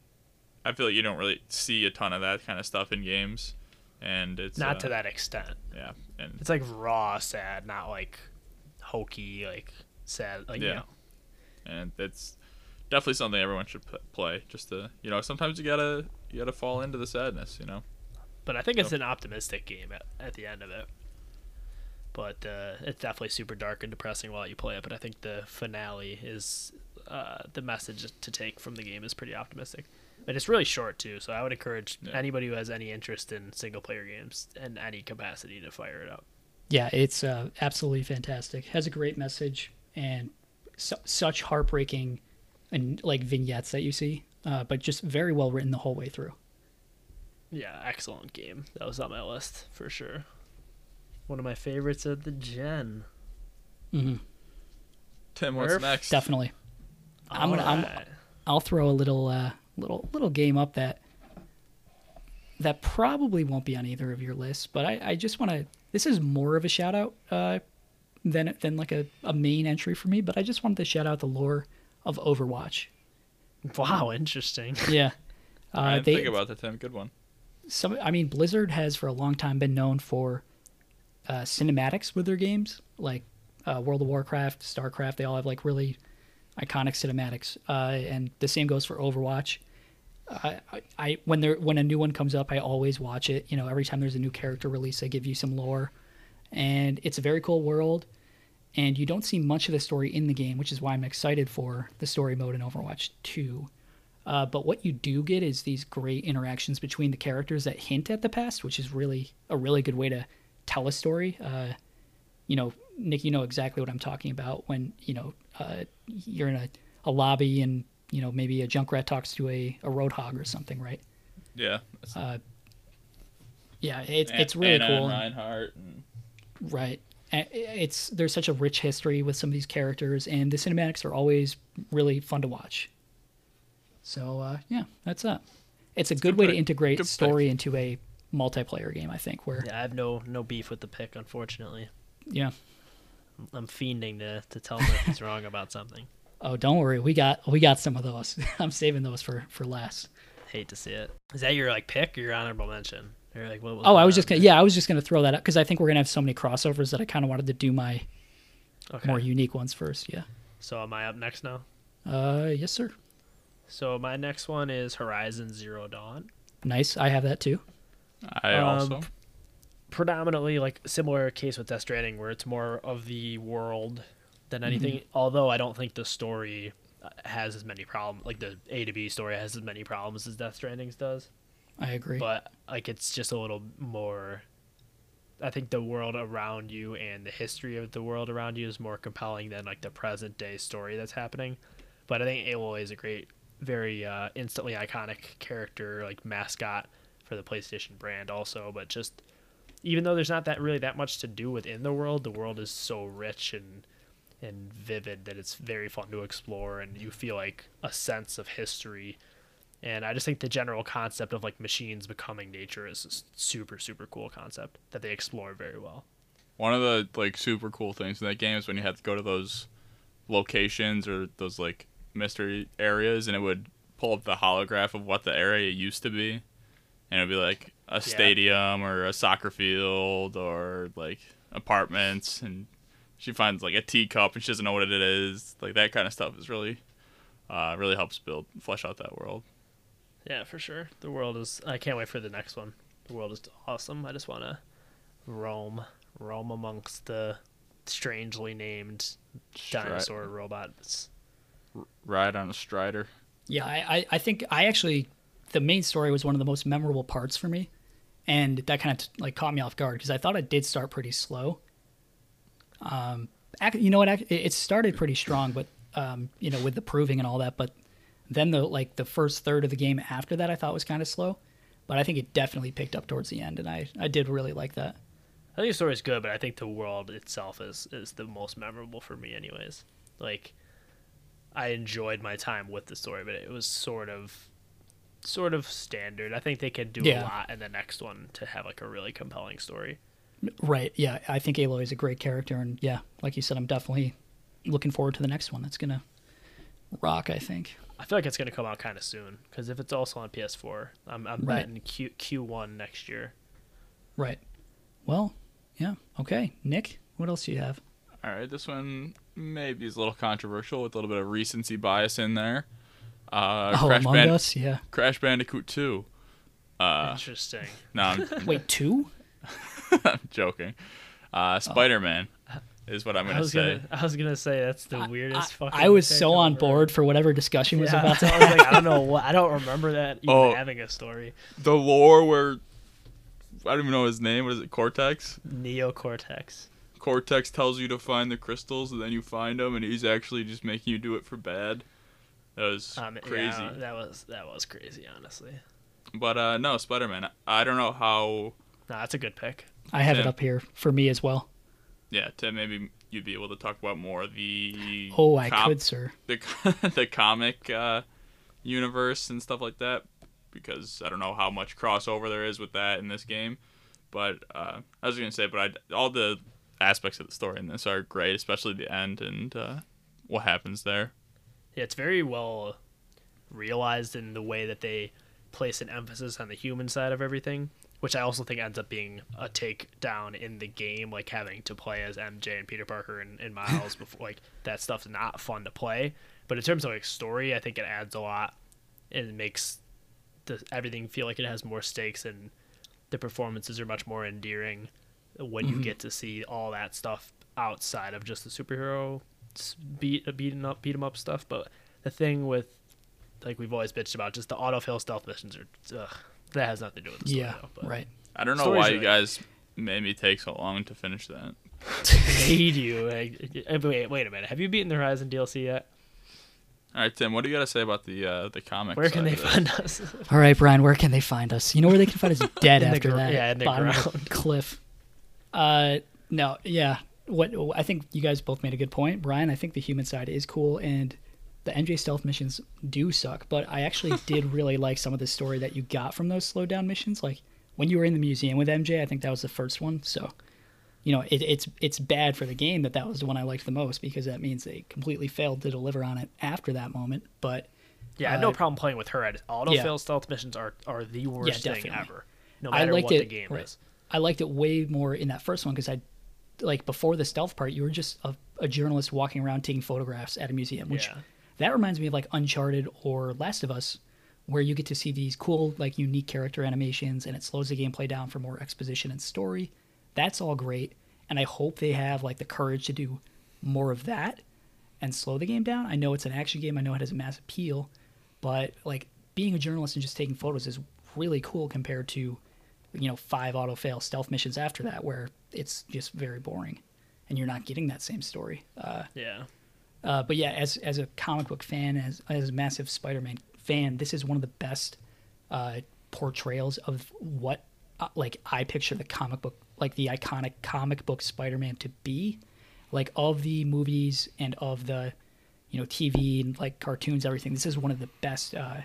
I feel like you don't really see a ton of that kind of stuff in games, and it's Not uh, to that extent. Yeah, and It's like raw sad, not like hokey, like sad. Like Yeah. you know, and it's definitely something everyone should p- play. Just to you know, sometimes you gotta you gotta fall into the sadness, you know. but I think it's an optimistic game at, at the end of it. But uh, it's definitely super dark and depressing while you play it. But I think the finale is uh, the message to take from the game is pretty optimistic. But it's really short too, so I would encourage Yeah. anybody who has any interest in single player games in any capacity to fire it up. yeah it's uh, absolutely fantastic has a great message and su- such heartbreaking and like vignettes that you see uh, but just very well written the whole way through Yeah, excellent game. That was on my list for sure. One of my favorites of the gen. hmm Tim, what's Murph? next? definitely I'm gonna- I'm- Alright. I'll throw a little uh, little little game up that that probably won't be on either of your lists, but I, I just want to. This is more of a shout out uh, than than like a, a main entry for me, but I just wanted to shout out the lore of Overwatch. Wow, interesting. Yeah, uh, I didn't they think about that, Tim. Good one. some. I mean, Blizzard has for a long time been known for uh, cinematics with their games, like uh, World of Warcraft, StarCraft. They all have like really iconic cinematics, uh, and the same goes for Overwatch. I, I, when there when a new one comes up, I always watch it. You know, every time there's a new character release, they give you some lore, and it's a very cool world. and you don't see much of the story in the game, which is why I'm excited for the story mode in Overwatch 2. Uh, but what you do get is these great interactions between the characters that hint at the past, which is really a really good way to tell a story. Uh, you know, Nick, you know exactly what I'm talking about when you know uh, you're in a, a lobby and you know maybe a Junkrat talks to a, a Roadhog or something, right? Yeah. Uh, yeah, it's An- it's really Ana cool. And and- Reinhardt. And, Right. It's there's such a rich history with some of these characters, and the cinematics are always really fun to watch. So uh, yeah, that's that. It's a good, good way pick. to integrate Good story into a multiplayer game. I think where Yeah, I have no no beef with the pick, unfortunately. yeah. I'm fiending to, to tell him if he's wrong about something. Oh, don't worry, we got we got some of those. I'm saving those for for last. Hate to see it. Is that your like pick or your honorable mention? Or like what? Oh, I was just gonna yeah, I was just gonna throw that up because I think we're gonna have so many crossovers that I kind of wanted to do my okay. more unique ones first. Yeah. So am I up next now? Uh, yes, sir. So my next one is Horizon Zero Dawn. Nice. I have that too. I Um, also. predominantly like similar case with Death Stranding, where it's more of the world than Mm-hmm. anything. Although I don't think the story uh, has as many problems, like the A to B story has as many problems as Death Stranding's does. I agree. But like it's just a little more. I think the world around you and the history of the world around you is more compelling than like the present day story that's happening. But I think Aloy is a great, very uh, instantly iconic character, like mascot for the PlayStation brand, also. But just even though there's not that really that much to do within the world, the world is so rich and and vivid that it's very fun to explore, and you feel like a sense of history. And I just think the general concept of like machines becoming nature is a super super cool concept that they explore very well. One of the like super cool things in that game is when you have to go to those locations or those like mystery areas, and it would pull up the holograph of what the area used to be, and it'd be like a stadium or a soccer field or like apartments, and she finds like a teacup and she doesn't know what it is. Like that kind of stuff is really, uh, really helps build flesh out that world. Yeah, for sure. The world is. I can't wait for the next one. The world is awesome. I just want to roam, roam amongst the strangely named dinosaur robots. Ride on a strider. Yeah, I, I, I think I actually the main story was one of the most memorable parts for me, and that kind of like caught me off guard because I thought it did start pretty slow. Um, ac- you know what? it started pretty strong, but um, you know, with the proving and all that, but then the like the first third of the game after that, I thought was kind of slow, but I think it definitely picked up towards the end, and I I did really like that. I think the story is good, but I think the world itself is is the most memorable for me, anyways. Like, I enjoyed my time with the story, but it was sort of, sort of standard. I think they could do Yeah. a lot in the next one to have like a really compelling story. Right? Yeah, I think Aloy is a great character, and yeah, like you said, I'm definitely looking forward to the next one. That's gonna rock. I think. I feel like it's gonna come out kind of soon because if it's also on PS4, I'm I'm Right. betting Q Q1 next year. Right. Well, yeah. Okay, Nick, what else do you have? All right, this one maybe is a little controversial with a little bit of recency bias in there. Uh, oh, Crash, Among Band- Us. Yeah. Crash Bandicoot 2. Uh, Interesting. no, I'm, Wait, two? I'm joking. Uh, Spider Man is what I'm gonna was say. gonna I was gonna say that's the weirdest I, fucking. I was so I've on ever board for whatever discussion was Yeah, about to I was like, I don't know what I don't remember that even Oh. having a story. The lore where I don't even know his name. What is it? Cortex. Neocortex. Cortex tells you to find the crystals, and then you find them, and he's actually just making you do it for bad. That was Um, crazy. Yeah, that was that was crazy, honestly. But uh, no, Spider Man. I don't know how. No, that's a good pick. I have it up here for me as well. Yeah, Tim, maybe you'd be able to talk about more the. Oh, I cop- could, sir. the the comic uh, universe and stuff like that because I don't know how much crossover there is with that in this game. But uh, I was gonna say, but I, all the aspects of the story in this are great, especially the end and uh, what happens there. Yeah, it's very well realized in the way that they place an emphasis on the human side of everything, which I also think ends up being a takedown in the game, like having to play as MJ and Peter Parker and, and Miles before like that stuff's not fun to play. But in terms of like story, I think it adds a lot and makes the everything feel like it has more stakes and the performances are much more endearing when you mm-hmm. get to see all that stuff outside of just the superhero beat uh, beating up beat 'em up stuff. But the thing with like we've always bitched about, just the auto fail stealth missions are ugh, that has nothing to do with the story. Yeah, though, right. I don't know Stories why you like- guys made me take so long to finish that. Hate you. Like, wait, wait a minute. Have you beaten the Horizon DLC yet? All right, Tim, what do you got to say about the uh, the comic? Where can side they of this? find us? All right, Brian, where can they find us? You know where they can find us dead In the after gr- that yeah, in the bottom of ground. the cliff. Uh, no, yeah. What I think you guys both made a good point, Brian. I think the human side is cool, and the MJ stealth missions do suck. But I actually did really like some of the story that you got from those slow down missions. Like when you were in the museum with MJ, I think that was the first one. So, you know, it, it's it's bad for the game that that was the one I liked the most because that means they completely failed to deliver on it after that moment. But Yeah, I have no Uh, problem playing with her. Auto fail yeah. stealth missions are, are the worst thing definitely. ever. No I matter liked what it. the game right. is. I liked it way more in that first one because I, like before the stealth part, you were just a, a journalist walking around taking photographs at a museum, which Yeah. That reminds me of like Uncharted or Last of Us, where you get to see these cool like unique character animations and it slows the gameplay down for more exposition and story. That's all great, and I hope they have like the courage to do more of that and slow the game down. I know it's an action game. I know it has a mass appeal, but like being a journalist and just taking photos is really cool compared to you know five auto fail stealth missions after that where it's just very boring and you're not getting that same story uh, Yeah. Uh, but yeah as as a comic book fan as as a massive spider-man fan this is one of the best uh, portrayals of what uh, like i picture the comic book like the iconic comic book spider-man to be like of the movies and of the you know tv and like cartoons everything this is one of the best uh,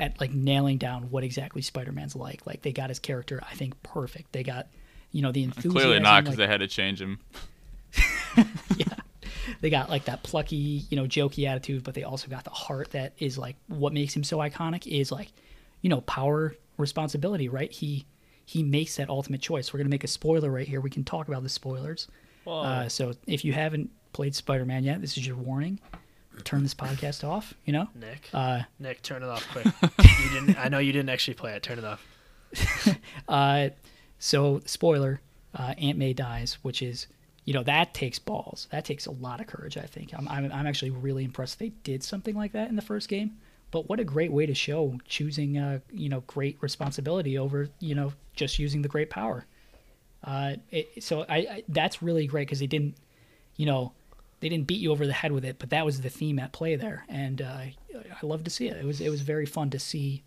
at like nailing down what exactly Spider-Man's like. Like they got his character, I think, perfect. They got, you know, the enthusiasm. Clearly not, because like, they had to change him. yeah, they got like that plucky, you know, jokey attitude, but they also got the heart that is like what makes him so iconic is like, you know, power, responsibility. Right? He he makes that ultimate choice. We're gonna make a spoiler right here. We can talk about the spoilers. Uh, so if you haven't played Spider-Man yet, this is your warning. Turn this podcast off. You know. Nick. Uh, Nick, turn it off quick. you didn't. I know you didn't actually play it. Turn it off. Uh, so spoiler, uh, Aunt May dies, which is, you know, that takes balls. That takes a lot of courage. I think. I'm, I'm, I'm actually really impressed they did something like that in the first game. But what a great way to show choosing, uh, you know, great responsibility over, you know, just using the great power. Uh, it, so I, I that's really great because they didn't, you know, they didn't beat you over the head with it, but that was the theme at play there, and uh, I love to see it. It was it was very fun to see,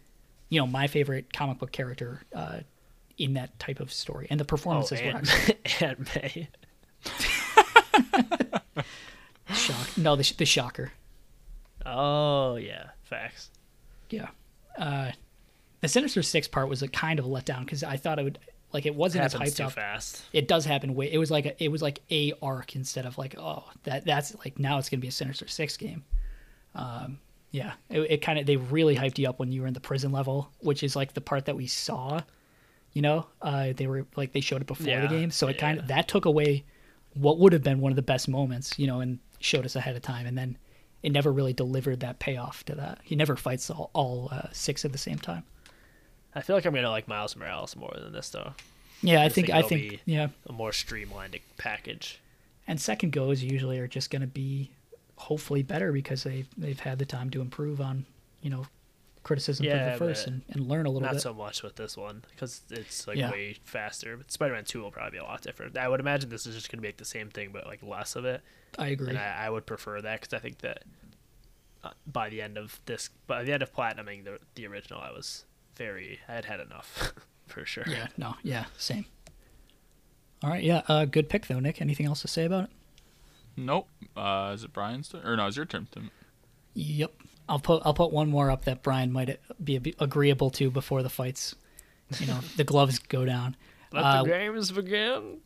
you know, my favorite comic book character uh, in that type of story, and the Oh, performances were excellent. Aunt, Aunt May. Shock, no, the, the shocker, Oh yeah, facts. yeah. Uh, the Sinister Six part was a kind of a letdown because I thought it would like it wasn't as hyped too up. fast. It does happen way. It was like a, it was like a arc instead of like oh that that's like now it's gonna be a Sinister Six game. Um, yeah, it, it kind of they really hyped you up when you were in the prison level, which is like the part that we saw. You know, uh, they were like they showed it before Yeah, the game, so it kind of that took away what would have been one of the best moments. You know, and showed us ahead of time, and then it never really delivered that payoff to that. He never fights all, all uh, six at the same time. I feel like I'm gonna like Miles Morales more than this though. Yeah, I just think think I think yeah. A more streamlined package. and second goes usually are just going to be hopefully better because they they've had the time to improve on you know criticism Yeah, of the first and, and learn a little Not bit. Not so much with this one because it's like Yeah. way faster. But Spider-Man Two will probably be a lot different. I would imagine this is just gonna be like the same thing, but like less of it. I agree. And I, I would prefer that because I think that uh, by the end of this, by the end of platinuming the the original, I was very, I had had enough for sure. yeah, no, yeah, same. All right, yeah, uh, good pick though, Nick. Anything else to say about it? Nope. Uh, is it Brian's turn? Or no, it's your turn, Tim. Yep. I'll put I'll put one more up that Brian might be agreeable to before the fights. You know, the gloves go down. Let Uh, the games begin.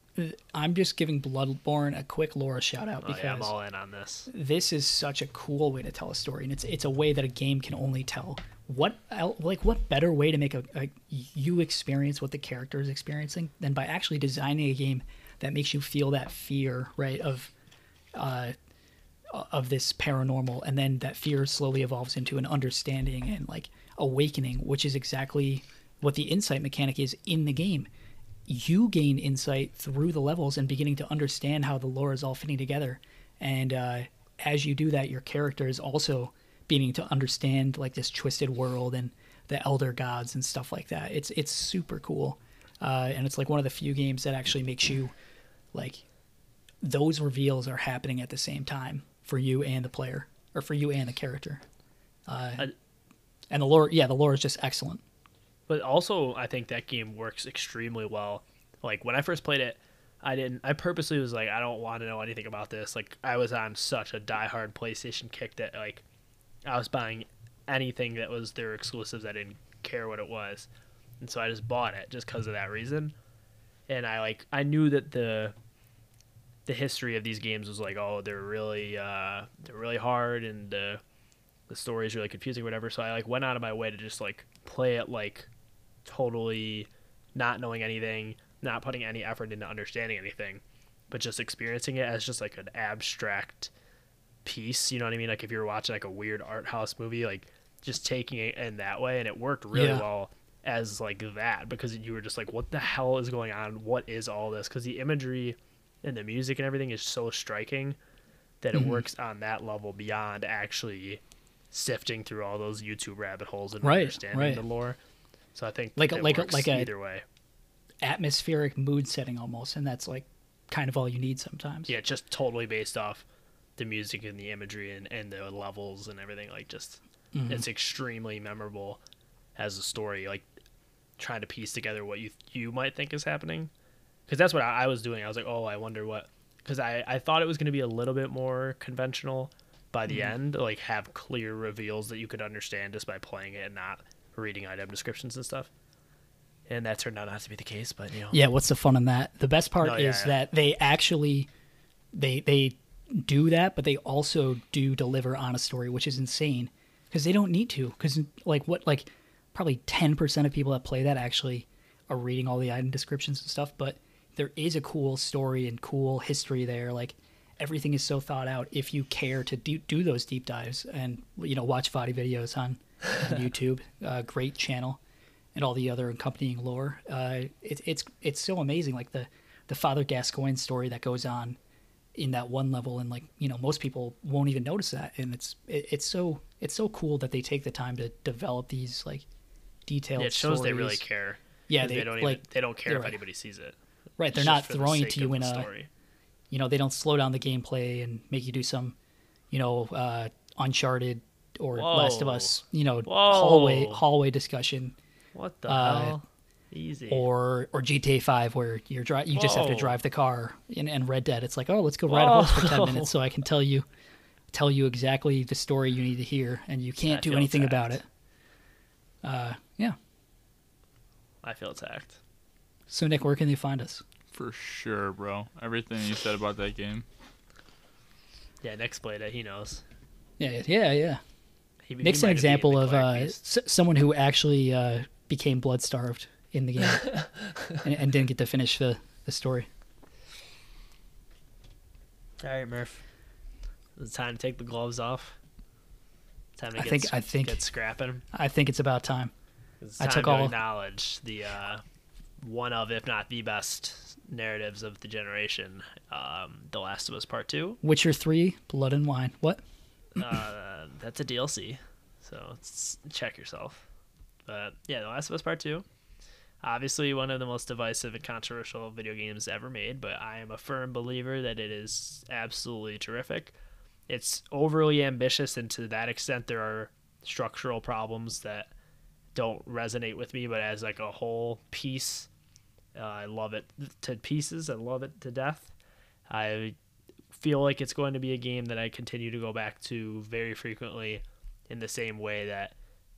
I'm just giving Bloodborne a quick Laura shout out Oh, because yeah, I'm all in on this. this is such a cool way to tell a story and it's it's a way that a game can only tell what like what better way to make a, a you experience what the character is experiencing than by actually designing a game that makes you feel that fear right of uh of this paranormal and then that fear slowly evolves into an understanding and like awakening which is exactly what the insight mechanic is in the game you gain insight through the levels and beginning to understand how the lore is all fitting together. And uh, as you do that, your character is also beginning to understand like this twisted world and the elder gods and stuff like that. It's it's super cool, uh, and it's like one of the few games that actually makes you like those reveals are happening at the same time for you and the player, or for you and the character. Uh, I- and the lore, yeah, the lore is just excellent. But also, I think that game works extremely well. Like when I first played it, I didn't. I purposely was like, I don't want to know anything about this. Like I was on such a diehard PlayStation kick that like I was buying anything that was their exclusives. I didn't care what it was, and so I just bought it just because of that reason. And I like I knew that the the history of these games was like, oh, they're really uh, they're really hard and the the story is really confusing, whatever. So I like went out of my way to just like play it like totally not knowing anything, not putting any effort into understanding anything, but just experiencing it as just like an abstract piece. You know what I mean? Like if you're watching like a weird art house movie, like just taking it in that way, and it worked really Yeah. well as like that because you were just like, what the hell is going on? What is all this? Because the imagery and the music and everything is so striking that it Mhm. works on that level beyond actually sifting through all those YouTube rabbit holes and Right, understanding right. the lore. So I think Like a- like a- like a- either way. Atmospheric mood setting almost, and that's like kind of all you need sometimes. Yeah, just totally based off the music and the imagery and, and the levels and everything. Like just Mhm. it's extremely memorable as a story. Like trying to piece together what you you might think is happening, because that's what I, I was doing. I was like, oh, I wonder what, because I I thought it was going to be a little bit more conventional by the mm-hmm. end, like have clear reveals that you could understand just by playing it and not reading item descriptions and stuff. And that turned out not to be the case, but you know, Yeah, what's the fun in that? The best part No, yeah, is yeah. that they actually they they do that, but they also do deliver on a story, which is insane because they don't need to. Because like what like probably ten percent of people that play that actually are reading all the item descriptions and stuff, but there is a cool story and cool history there. Like everything is so thought out. If you care to do, do those deep dives and you know watch VaatiVidya on, on YouTube, uh, great channel and all the other accompanying lore. Uh, it, it's it's so amazing, like the the Father Gascoigne story that goes on in that one level, and like you know most people won't even notice that, and it's it, it's so it's so cool that they take the time to develop these like detailed. Yeah, it shows they really care. yeah they, they, don't like even they don't care if right. anybody sees it. Right. They're not for the throwing it to you in a story. you know they don't slow down the gameplay and make you do some you know uh, Uncharted or Last of Us you know Whoa. hallway hallway discussion What the Uh, hell? Easy. or or GTA Five where you're dri- you just have to drive the car. In, and Red Dead, it's like, oh, let's go ride a horse for ten minutes so I can tell you tell you exactly the story you need to hear, and you can't I do anything about it. Uh, yeah. I feel attacked. So Nick, where can they find us? For sure, bro. Everything you said about that game. Yeah, Nick's played it. He knows. Yeah, yeah, yeah. He, he Nick's an might have beaten example of uh, s- someone who actually uh, became blood starved in the game and, and didn't get to finish the, the story. All right, Murph. It's time to take the gloves off. Time to I get think- s- I think- get scrapping. I think it's about time. It's I took to all- acknowledge the uh, one of, if not the best narratives of the generation, um, The Last of Us Part Two. Witcher three, Blood and Wine. What? uh, that's a DLC, so check yourself. But yeah, The Last of Us Part Two. Obviously, one of the most divisive and controversial video games ever made, but I am a firm believer that it is absolutely terrific. It's overly ambitious, and to that extent, there are structural problems that don't resonate with me. But as like a whole piece, uh, I love it to pieces. I love it to death. I feel like it's going to be a game that I continue to go back to very frequently in the same way that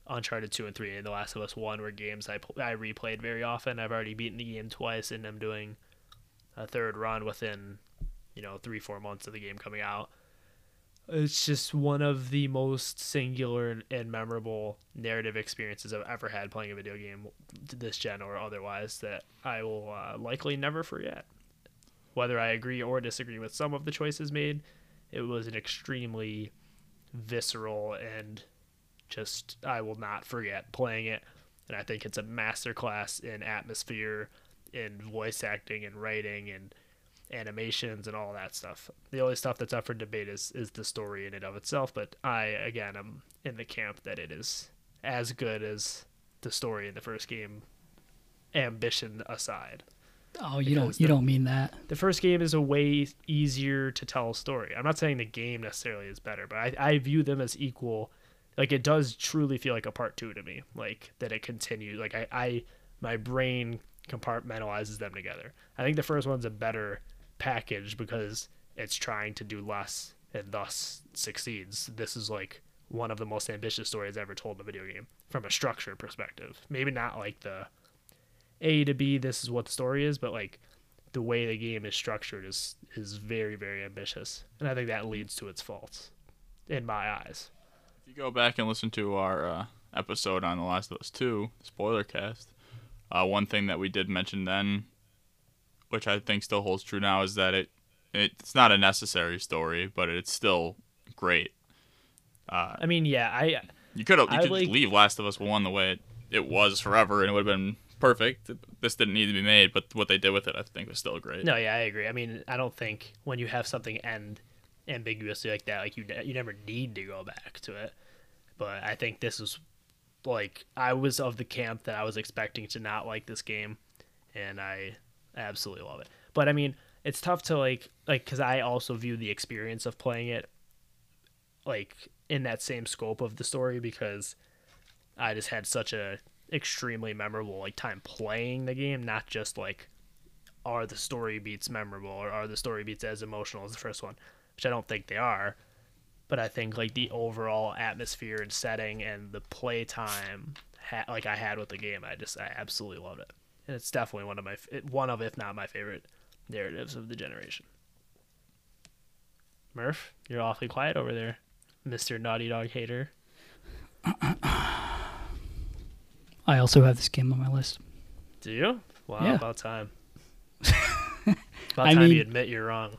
Uncharted 2 and 3 and The Last of Us 1 were games I, I replayed very often. I've already beaten the game twice and I'm doing a third run within, you know, three, four months of the game coming out. It's just one of the most singular and- memorable narrative experiences I've ever had playing a video game, this gen or otherwise, that I will uh, likely never forget whether I agree or disagree with some of the choices made, it was an extremely visceral and just I will not forget playing it. And I think it's a masterclass in atmosphere in voice acting and writing and animations and all that stuff. The only stuff that's up for debate is is the story in and of itself. But I again am in the camp that it is as good as the story in the first game. Ambition aside, Oh, you don't Because you the- don't mean that. the first game is a way easier to tell a story. I'm not saying the game necessarily is better, but I, I view them as equal. Like it does truly feel like a part two to me. Like that it continues. Like I, I my brain compartmentalizes them together. I think the first one's a better package because it's trying to do less and thus succeeds. This is like one of the most ambitious stories ever told in a video game from a structure perspective. Maybe not like the A to B, this is what the story is, but like the way the game is structured is is very very ambitious, and I think that leads to its faults, in my eyes. If you go back and listen to our uh, episode on The Last of Us 2, spoiler cast, uh, one thing that we did mention then, which I think still holds true now, is that it it's not a necessary story, but it's still great. Uh, I mean, yeah, I you could you I could like- leave Last of Us 1 the way it, it was forever, and it would have been perfect. This didn't need to be made, but what they did with it, I think, was still great. no, yeah, I agree. I mean, I don't think when you have something end ambiguously like that, like you you never need to go back to it. But I think this is like I was of the camp that I was expecting to not like this game, and I absolutely love it. But I mean, it's tough to like like because I also view the experience of playing it like in that same scope of the story because I just had such a extremely memorable like time playing the game, not just like are the story beats memorable or are the story beats as emotional as the first one, which I don't think they are. But I think like the overall atmosphere and setting and the play time ha- like I had with the game, I just I absolutely loved it, and it's definitely one of my one of if not my favorite narratives of the generation. Murph, you're awfully quiet over there, Mister Naughty Dog hater. I also have this game on my list. Do you? Wow, Yeah. about time. about I time mean- you admit you're wrong.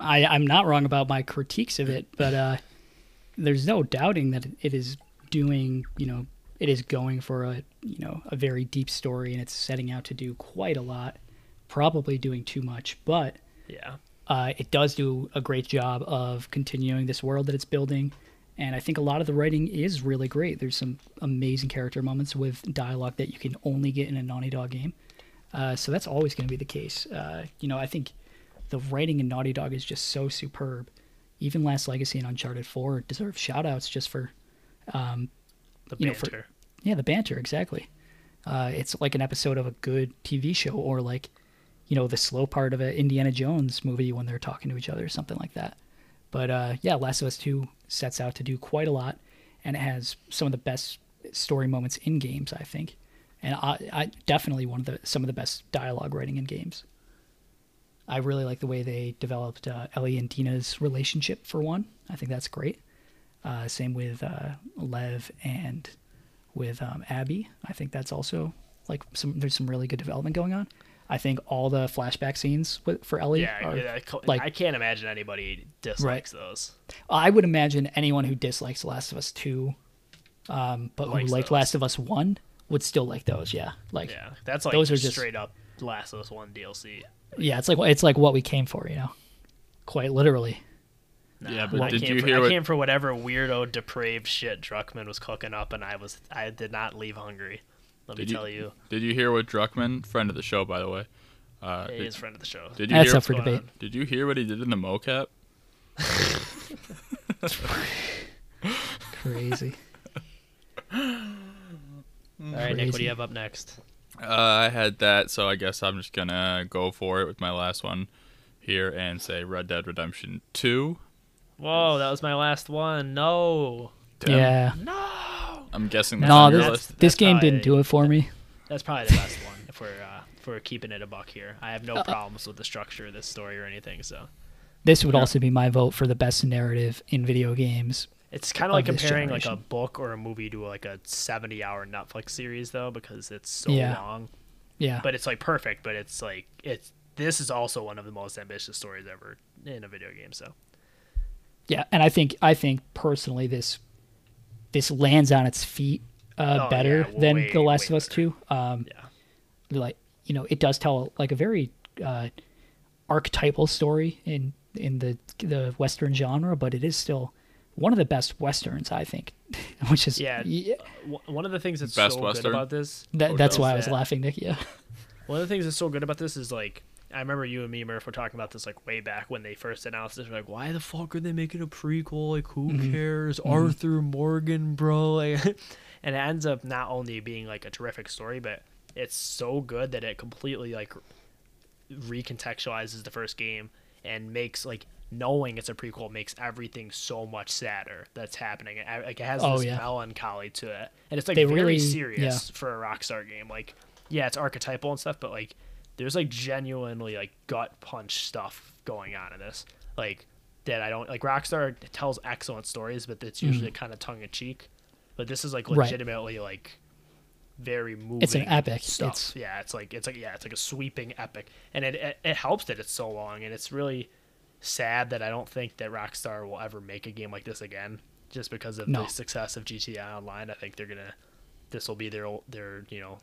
I, I'm not wrong about my critiques of it, but uh, there's no doubting that it is doing, you know, it is going for a, you know, a very deep story and it's setting out to do quite a lot, probably doing too much, but Yeah. uh, it does do a great job of continuing this world that it's building. And I think a lot of the writing is really great. There's some amazing character moments with dialogue that you can only get in a Naughty Dog game. Uh, so that's always going to be the case. Uh, you know, I think the writing in Naughty Dog is just so superb. Even Lost Legacy and Uncharted 4 deserve shout outs just for, The You know, for- yeah, the banter, exactly. Uh, it's like an episode of a good TV show or like, you know, the slow part of an Indiana Jones movie when they're talking to each other, or something like that. But uh, yeah, Last of Us 2 sets out to do quite a lot and it has some of the best story moments in games, I think. And I, I definitely one of the some of the best dialogue writing in games. I really like the way they developed uh, Ellie and Dina's relationship for one. I think that's great. Uh, same with uh, Lev and with um, Abby. I think that's also like some. There's some really good development going on. I think all the flashback scenes with, for Ellie Yeah, are yeah, I like I can't imagine anybody dislikes those. I would imagine anyone who dislikes Last of Us two, um, but who liked those. Last of Us one would still like those. Yeah, like Yeah, that's like Those are just- straight up Last of Us One DLC. yeah, it's like it's like what we came for, you know, quite literally. Yeah, but I did came you for, hear I what- came for whatever weirdo depraved shit Druckmann was cooking up, and I was I did not leave hungry. Let Did me you- tell you, Did you hear what Druckmann, friend of the show, by the way? Uh, he did, is friend of the show. did you That's hear? up for debate. going Did you hear what he did in the mocap? Crazy. All right, Nick, what do you have up next? Uh, I had that, so I guess I'm just gonna go for it with my last one here and say Red Dead Redemption Two. Whoa, that was my last one. No, Damn. Yeah. no, I'm guessing that's No, on your this, this game didn't do it for me. that's probably the best one if we're uh, if we're keeping it a buck here. I have no Uh, problems with the structure of this story or anything. So This would Yeah. also be my vote for the best narrative in video games. It's kind of of like this comparing like a book or a movie to like a 70 hour Netflix series though because it's so Yeah. long. Yeah. But it's like perfect, but it's like it's this is also one of the most ambitious stories ever in a video game, so. Yeah, and I think I think personally this this lands on its feet uh, Oh, better yeah, than way, The Last of Us better. Two. Um, Yeah. like you know, it does tell like a very uh, archetypal story in in the the western genre, but it is still one of the best westerns, I think. Which is Yeah. yeah One of the things that's Best so Western? good about this, that, that's Hotels. why I was Yeah. laughing, Nick. Yeah, one of the things that's so good about this is like, I remember you and me, Murph, were talking about this like way back when they first announced this. We're like, why the fuck are they making a prequel? Like, who Mm-hmm. cares? Arthur Morgan, bro. Like, and it ends up not only being like a terrific story, but it's so good that it completely like recontextualizes the first game and makes like knowing it's a prequel makes everything so much sadder that's happening. It, like it has Oh, this yeah. melancholy to it, and it's like They very really- serious for a Rockstar game. Like, yeah, it's archetypal and stuff, but like there's like genuinely like gut punch stuff going on in this. Like that I don't like Rockstar tells excellent stories, but it's usually kind of tongue in cheek. But this is like Mm-hmm. Right. legitimately like very moving. It's an epic. Stuff. It's- yeah, it's like it's like yeah, it's like a sweeping epic, and it, it it helps that it's so long, and it's really sad that I don't think that Rockstar will ever make a game like this again, just because of No. the success of GTA Online. I think they're gonna this will be their their you know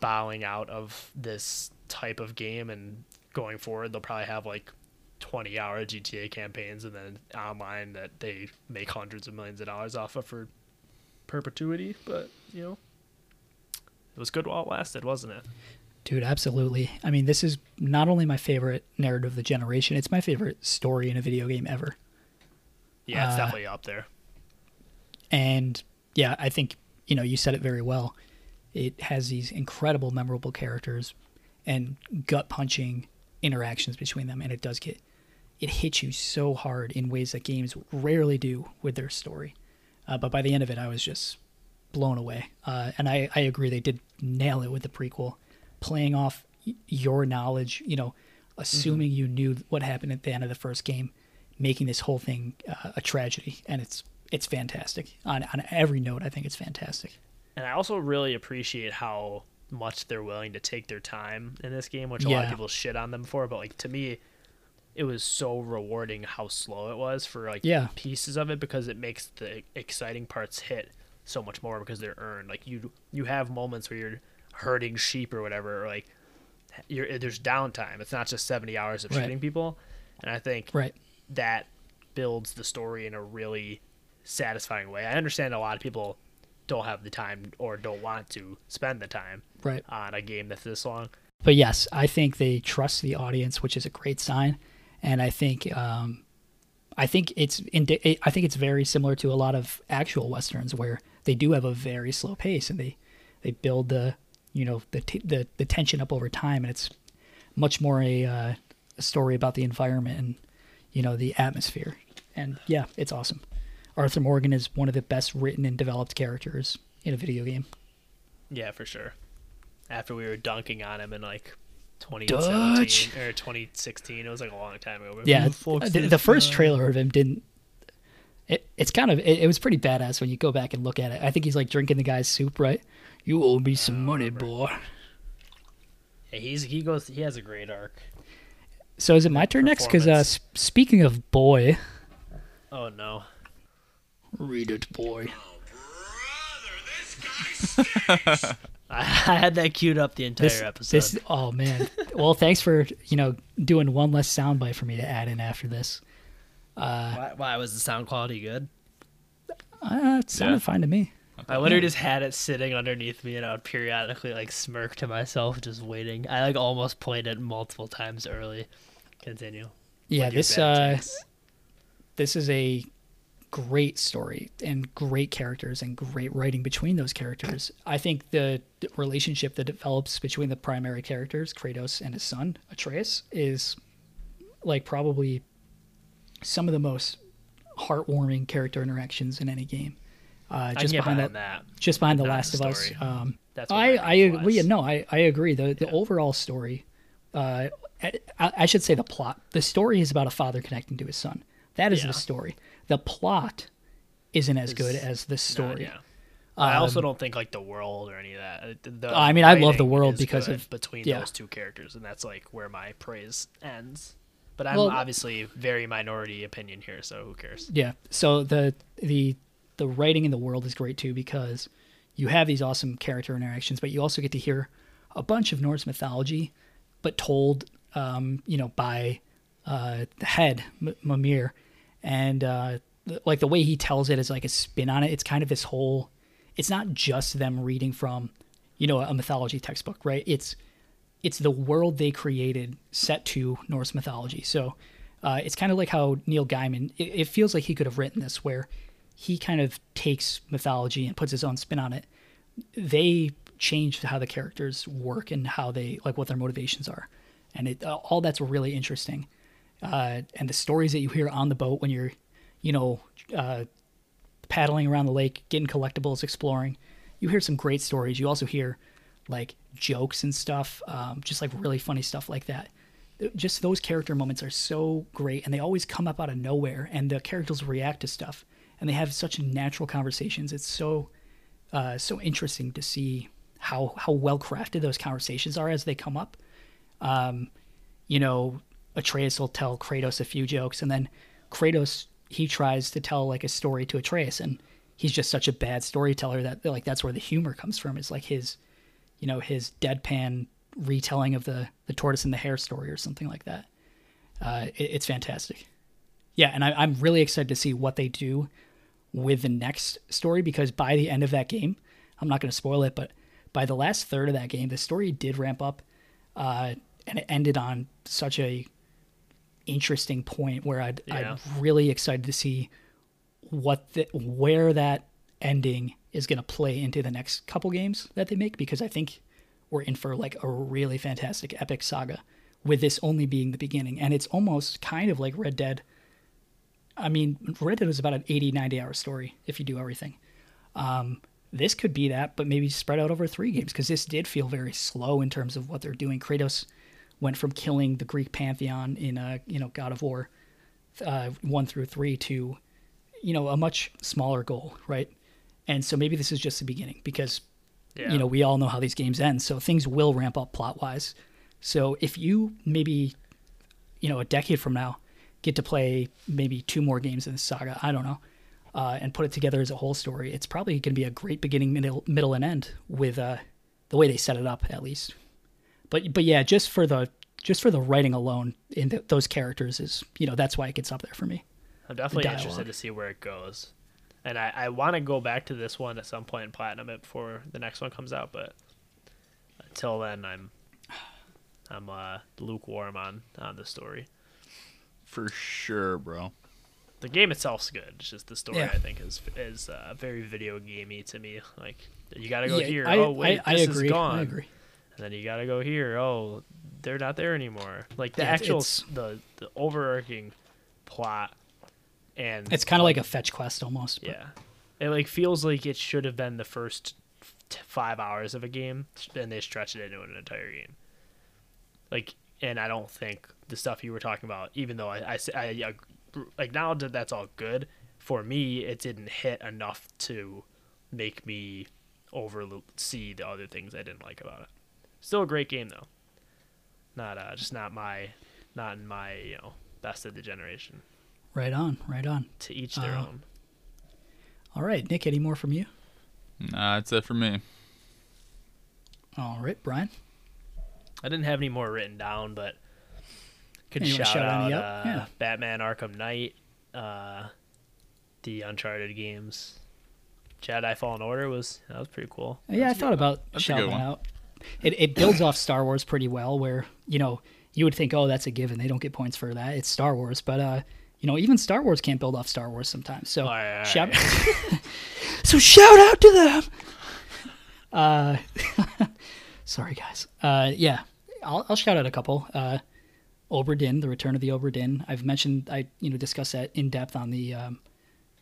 bowing out of this type of game and going forward they'll probably have like 20 hour GTA campaigns and then online that they make hundreds of millions of dollars off of for perpetuity but you know it was good while it lasted wasn't it dude, absolutely. I mean, this is not only my favorite narrative of the generation; it's my favorite story in a video game ever. yeah it's Uh, definitely up there And yeah, I think you know you said it very well. It has these incredible, memorable characters and gut punching interactions between them, and it does get it hits you so hard in ways that games rarely do with their story. Uh, but by the end of it, I was just blown away. Uh, and I, I agree, they did nail it with the prequel, playing off your knowledge, you know, assuming you knew what happened at the end of the first game, making this whole thing uh, a tragedy. And it's it's fantastic on on every note. I think it's fantastic. And i also really appreciate how much they're willing to take their time in this game which a lot of people shit on them for but like to me it was so rewarding how slow it was for like Yeah. pieces of it because it makes the exciting parts hit so much more because they're earned. Like you you have moments where you're herding sheep or whatever, or like you're there's downtime. It's not just 70 hours of Right. shooting people, and I think Right. that builds the story in a really satisfying way. I understand a lot of people don't have the time or don't want to spend the time Right. on a game that's this long. But yes, I think they trust the audience, which is a great sign. And I think um, I think it's indi- I think it's very similar to a lot of actual westerns where they do have a very slow pace and they they build the you know the t- the, the tension up over time and it's much more a, uh, a story about the environment and you know the atmosphere. And yeah, it's awesome. Arthur Morgan is one of the best written and developed characters in a video game. Yeah, for sure. After we were dunking on him in like 2017 Dutch. or 2016, it was like a long time ago. Yeah, the the, first trailer of him didn't. It, it's kind of it, it was pretty badass when you go back and look at it. I think he's like drinking the guy's soup, right? You owe me some money, boy. Yeah, he's he goes he has a great arc. So is it my turn next? Because uh, speaking of boy, Oh no. Read it, boy. I, I had that queued up the entire This, episode. this, oh man. well, thanks for you know doing one less soundbite for me to add in after this. why, why was the sound quality good? Uh, it sounded Yeah. fine to me. I literally just had it sitting underneath me, and I would periodically like smirk to myself, just waiting. I like almost played it multiple times early. Continue. Yeah, this bad uh, this is a great story and great characters and great writing between those characters. I think the, relationship that develops between the primary characters, Kratos and his son, Atreus, is like probably some of the most heartwarming character interactions in any game. Uh, just behind that, that. just behind The not Last the of Us. Um, That's I, I agree. Yeah, no, I, I agree. The the overall story, uh, I, I should say the plot. The story is about a father connecting to his son. That is Yeah. the story. The plot isn't as good as the Not- story. yeah. I also Um, don't think like the world or any of that. uh, the I mean, I love the world because of- between yeah. those two characters, and that's like where my praise ends. But I'm Well- obviously very minority opinion here, so who cares? Yeah. So the the the writing in the world is great too because you have these awesome character interactions, but you also get to hear a bunch of Norse mythology, but told, um, you know, by uh, the head M- Mimir, and uh, th- like the way he tells it is like a spin on it. It's kind of this whole. It's not just them reading from, you know, a mythology textbook, right? It's it's the world they created set to Norse mythology. So uh, it's kind of like how Neil Gaiman. It, it feels like he could have written this, where he kind of takes mythology and puts his own spin on it. They changed how the characters work and how they like what their motivations are, and it uh, all that's really interesting. Uh, and the stories that you hear on the boat when you're, you know, uh, paddling around the lake, getting collectibles, exploring. You hear some great stories. You also hear like jokes and stuff, um, just like really funny stuff like that. Just those character moments are so great, and they always come up out of nowhere, and the characters react to stuff, and they have such natural conversations. It's so, uh, so interesting to see how how well crafted those conversations are as they come up. Um, you know, Atreus will tell Kratos a few jokes, and then Kratos he tries to tell like a story to Atreus, and he's just such a bad storyteller that like that's where the humor comes from. Is like his, you know, his deadpan retelling of the the tortoise and the hare story or something like that. Uh, it, it's fantastic. Yeah, and I, I'm really excited to see what they do with the next story because by the end of that game, I'm not going to spoil it, but by the last third of that game, the story did ramp up, uh, and it ended on such a interesting point where I'd, Yeah. I'm really excited to see what the, where that ending is going to play into the next couple games that they make because I think we're in for like a really fantastic epic saga with this only being the beginning. And it's almost kind of like Red Dead. I mean Red Dead was about an 80 90 hour story if you do everything. Um, this could be that but maybe spread out over three games because this did feel very slow in terms of what they're doing. Kratos went from killing the Greek pantheon in uh, you know God of War uh, one through three to you know a much smaller goal, right? And so maybe this is just the beginning because Yeah. you know we all know how these games end, so things will ramp up plot wise. So if you maybe you know a decade from now get to play maybe two more games in the saga, I don't know, uh, and put it together as a whole story, it's probably going to be a great beginning, middle, middle, and end with uh, the way they set it up at least. But but yeah, just for the just for the writing alone in th- those characters is you know that's why it gets up there for me. I'm definitely interested to see where it goes. And I, I want to go back to this one at some point and platinum it before the next one comes out, but until then I'm I'm uh, lukewarm on on the story. For sure, bro. The game itself's good. It's just the story Yeah. I think is is uh, very video gamey to me. Like you got to go Yeah, here. I, oh wait, I, I this agree. is gone. I agree. And then you got to go here. Oh, they're not there anymore. Like the Yeah, actual it's- the the overarching plot and It's kind of like a fetch quest almost. but- Yeah, it like feels like it should have been the first t- five hours of a game, and they stretched it into an entire game. Like, and I don't think the stuff you were talking about, even though I I acknowledge that that's all good, for me it didn't hit enough to make me overlook see the other things I didn't like about it. Still a great game though. Not uh, just not my, not in my you know best of the generation. Right on. Right on. To each their Uh, own. All right, Nick. Any more from you? Nah, that's it for me. All right, Brian. I didn't have any more written down, but could you shout, shout out any uh, Yeah. Batman Arkham Knight, uh, the Uncharted games. Jedi Fallen Order was that was pretty cool. Yeah, I thought about that's shouting out. It it builds off Star Wars pretty well. Where you know you would think, oh, that's a given. They don't get points for that. It's Star Wars, but uh, you know, even Star Wars can't build off Star Wars sometimes. So right, all shout. so shout out to them. Uh, sorry guys. Uh, yeah, I'll I'll shout out a couple. Uh, Obra Dinn, the Return of the Obra Dinn. I've mentioned I you know discussed that in depth on the um,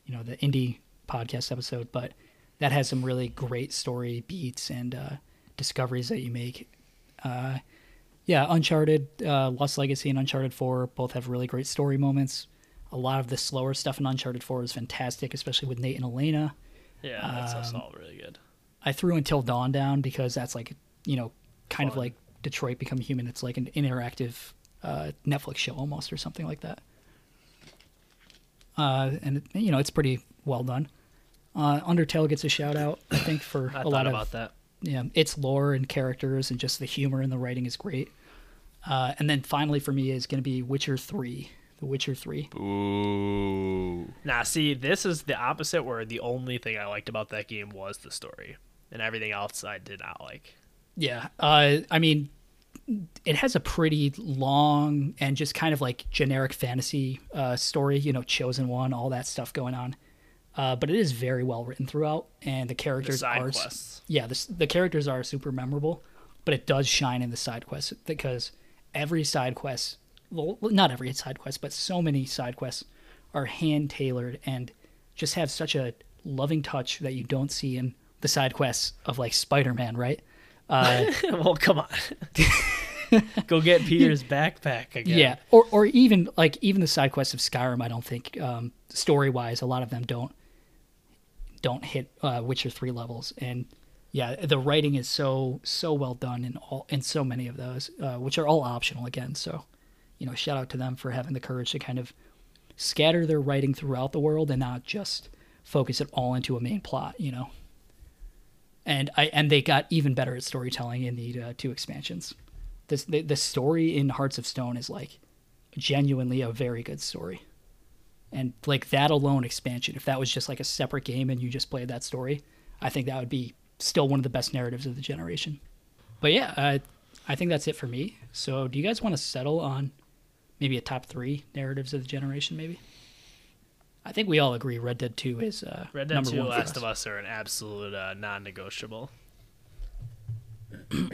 you know the indie podcast episode, but that has some really great story beats and uh, discoveries that you make. Uh, yeah, Uncharted, uh, Lost Legacy, and Uncharted Four both have really great story moments. A lot of the slower stuff in Uncharted Four is fantastic, especially with Nate and Elena. Yeah, that stuff's Um, all really good. I threw Until Dawn down because that's like you know kind of like Detroit Become Human. It's like an interactive uh, Netflix show almost or something like that. Uh, and it- you know it's pretty well done. Uh, Undertale gets a shout out, I think, for I a thought lot about of that. Yeah, its lore and characters and just the humor and the writing is great. Uh, and then finally for me is going to be Witcher Three. The Witcher Three. Ooh. Now, see, this is the opposite. Where the only thing I liked about that game was the story, and everything else I did not like. Yeah, uh, I mean, it has a pretty long and just kind of like generic fantasy uh, story. You know, chosen one, all that stuff going on. Uh, but it is very well written throughout, and the The characters side are quests. yeah, the, the characters are super memorable, but it does shine in the side quests because every side quest, well, not every side quest, but so many side quests are hand tailored and just have such a loving touch that you don't see in the side quests of like Spider Man, right? Uh, well, come on. Go get Peter's backpack again. yeah, or or even like even the side quests of Skyrim, I don't think um, story wise, a lot of them don't don't hit uh, Witcher three levels, and yeah, the writing is so so well done in all in so many of those, uh, which are all optional again. So, you know, shout out to them for having the courage to kind of scatter their writing throughout the world and not just focus it all into a main plot. You know, and I and they got even better at storytelling in the uh, two expansions. This the, the story in Hearts of Stone is like genuinely a very good story. And like that alone expansion, if that was just like a separate game and you just played that story, I think that would be still one of the best narratives of the generation. But yeah, uh, I think that's it for me. So do you guys want to settle on maybe a top three narratives of the generation? Maybe. I think we all agree Red Dead Two is uh, Red Dead number 2, one for Last us. of Us are an absolute uh, non-negotiable.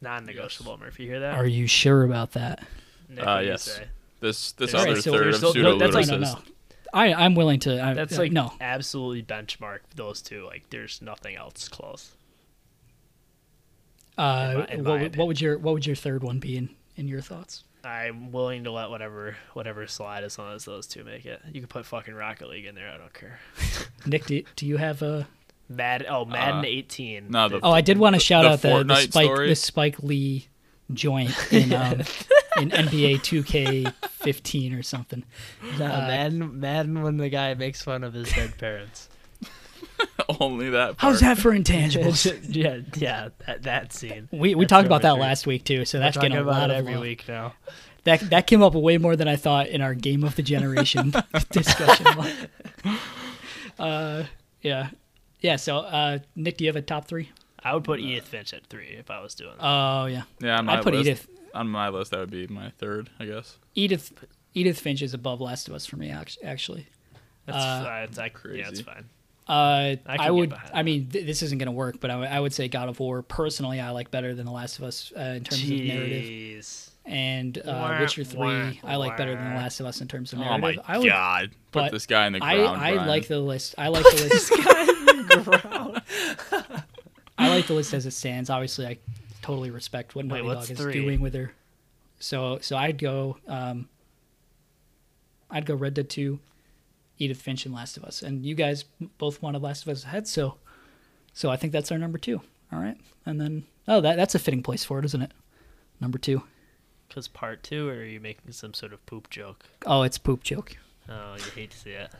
non-negotiable, Murphy. You hear that? Are you sure about that? Nick, Uh, what do yes. Say? This this Alright, other so third there's of still- pseudo that's like- No, no, I I'm willing to. I, That's uh, like no. absolutely benchmark those two. Like, there's nothing else close. Uh, in my- in what, would- what would your what would your third one be in, in your thoughts? I'm willing to let whatever whatever slide as long as those two make it. You can put fucking Rocket League in there. I don't care. Nick, do, do you have a? Mad oh Madden Uh, 18. no, the- Oh, I did want to shout the out the, the Fortnite Spike story? the Spike Lee joint in um, in NBA 2K15 or something. Nah, uh, Madden Madden when the guy makes fun of his dead parents. Only that. Part. How's that for intangibles? yeah, yeah, that, that scene. we we That's talked about that imagery. last week too, so We're that's getting talking a about lot of every love. week now. That that came up way more than I thought in our game of the generation discussion. uh, yeah, yeah. So, uh, Nick, do you have a top three? I would put Edith Finch at three if I was doing that. Oh yeah, Yeah, on my I'd put list, Edith on my list that would be my third, I guess. Edith Edith Finch is above Last of Us for me act- actually. That's uh, fine. It's, I, yeah, it's crazy. fine. Uh, I I, would. I mean, th- this isn't going to work, but I, would- say God of War personally I like better than The Last of Us uh, in terms of narrative, Jeez. and uh, Wah, Witcher Three wah, I like better than The. Last of Us in terms of narrative. Oh my I would, god! Put this guy in the I ground. I Brian. like the list. I like the list. This guy in the ground. I like the list as it stands. Obviously, I totally respect what Wait, Naughty Dog is three? doing with her. So so I'd go. Um, I'd go Red Dead Two, Edith Finch, and Last of Us. And you guys both wanted Last of Us ahead, so so I think that's our number two. All right, and then oh that that's a fitting place for it, isn't it? Number two. Because part two, or are you making some sort of poop joke? Oh, it's poop joke. Oh, you hate to see it.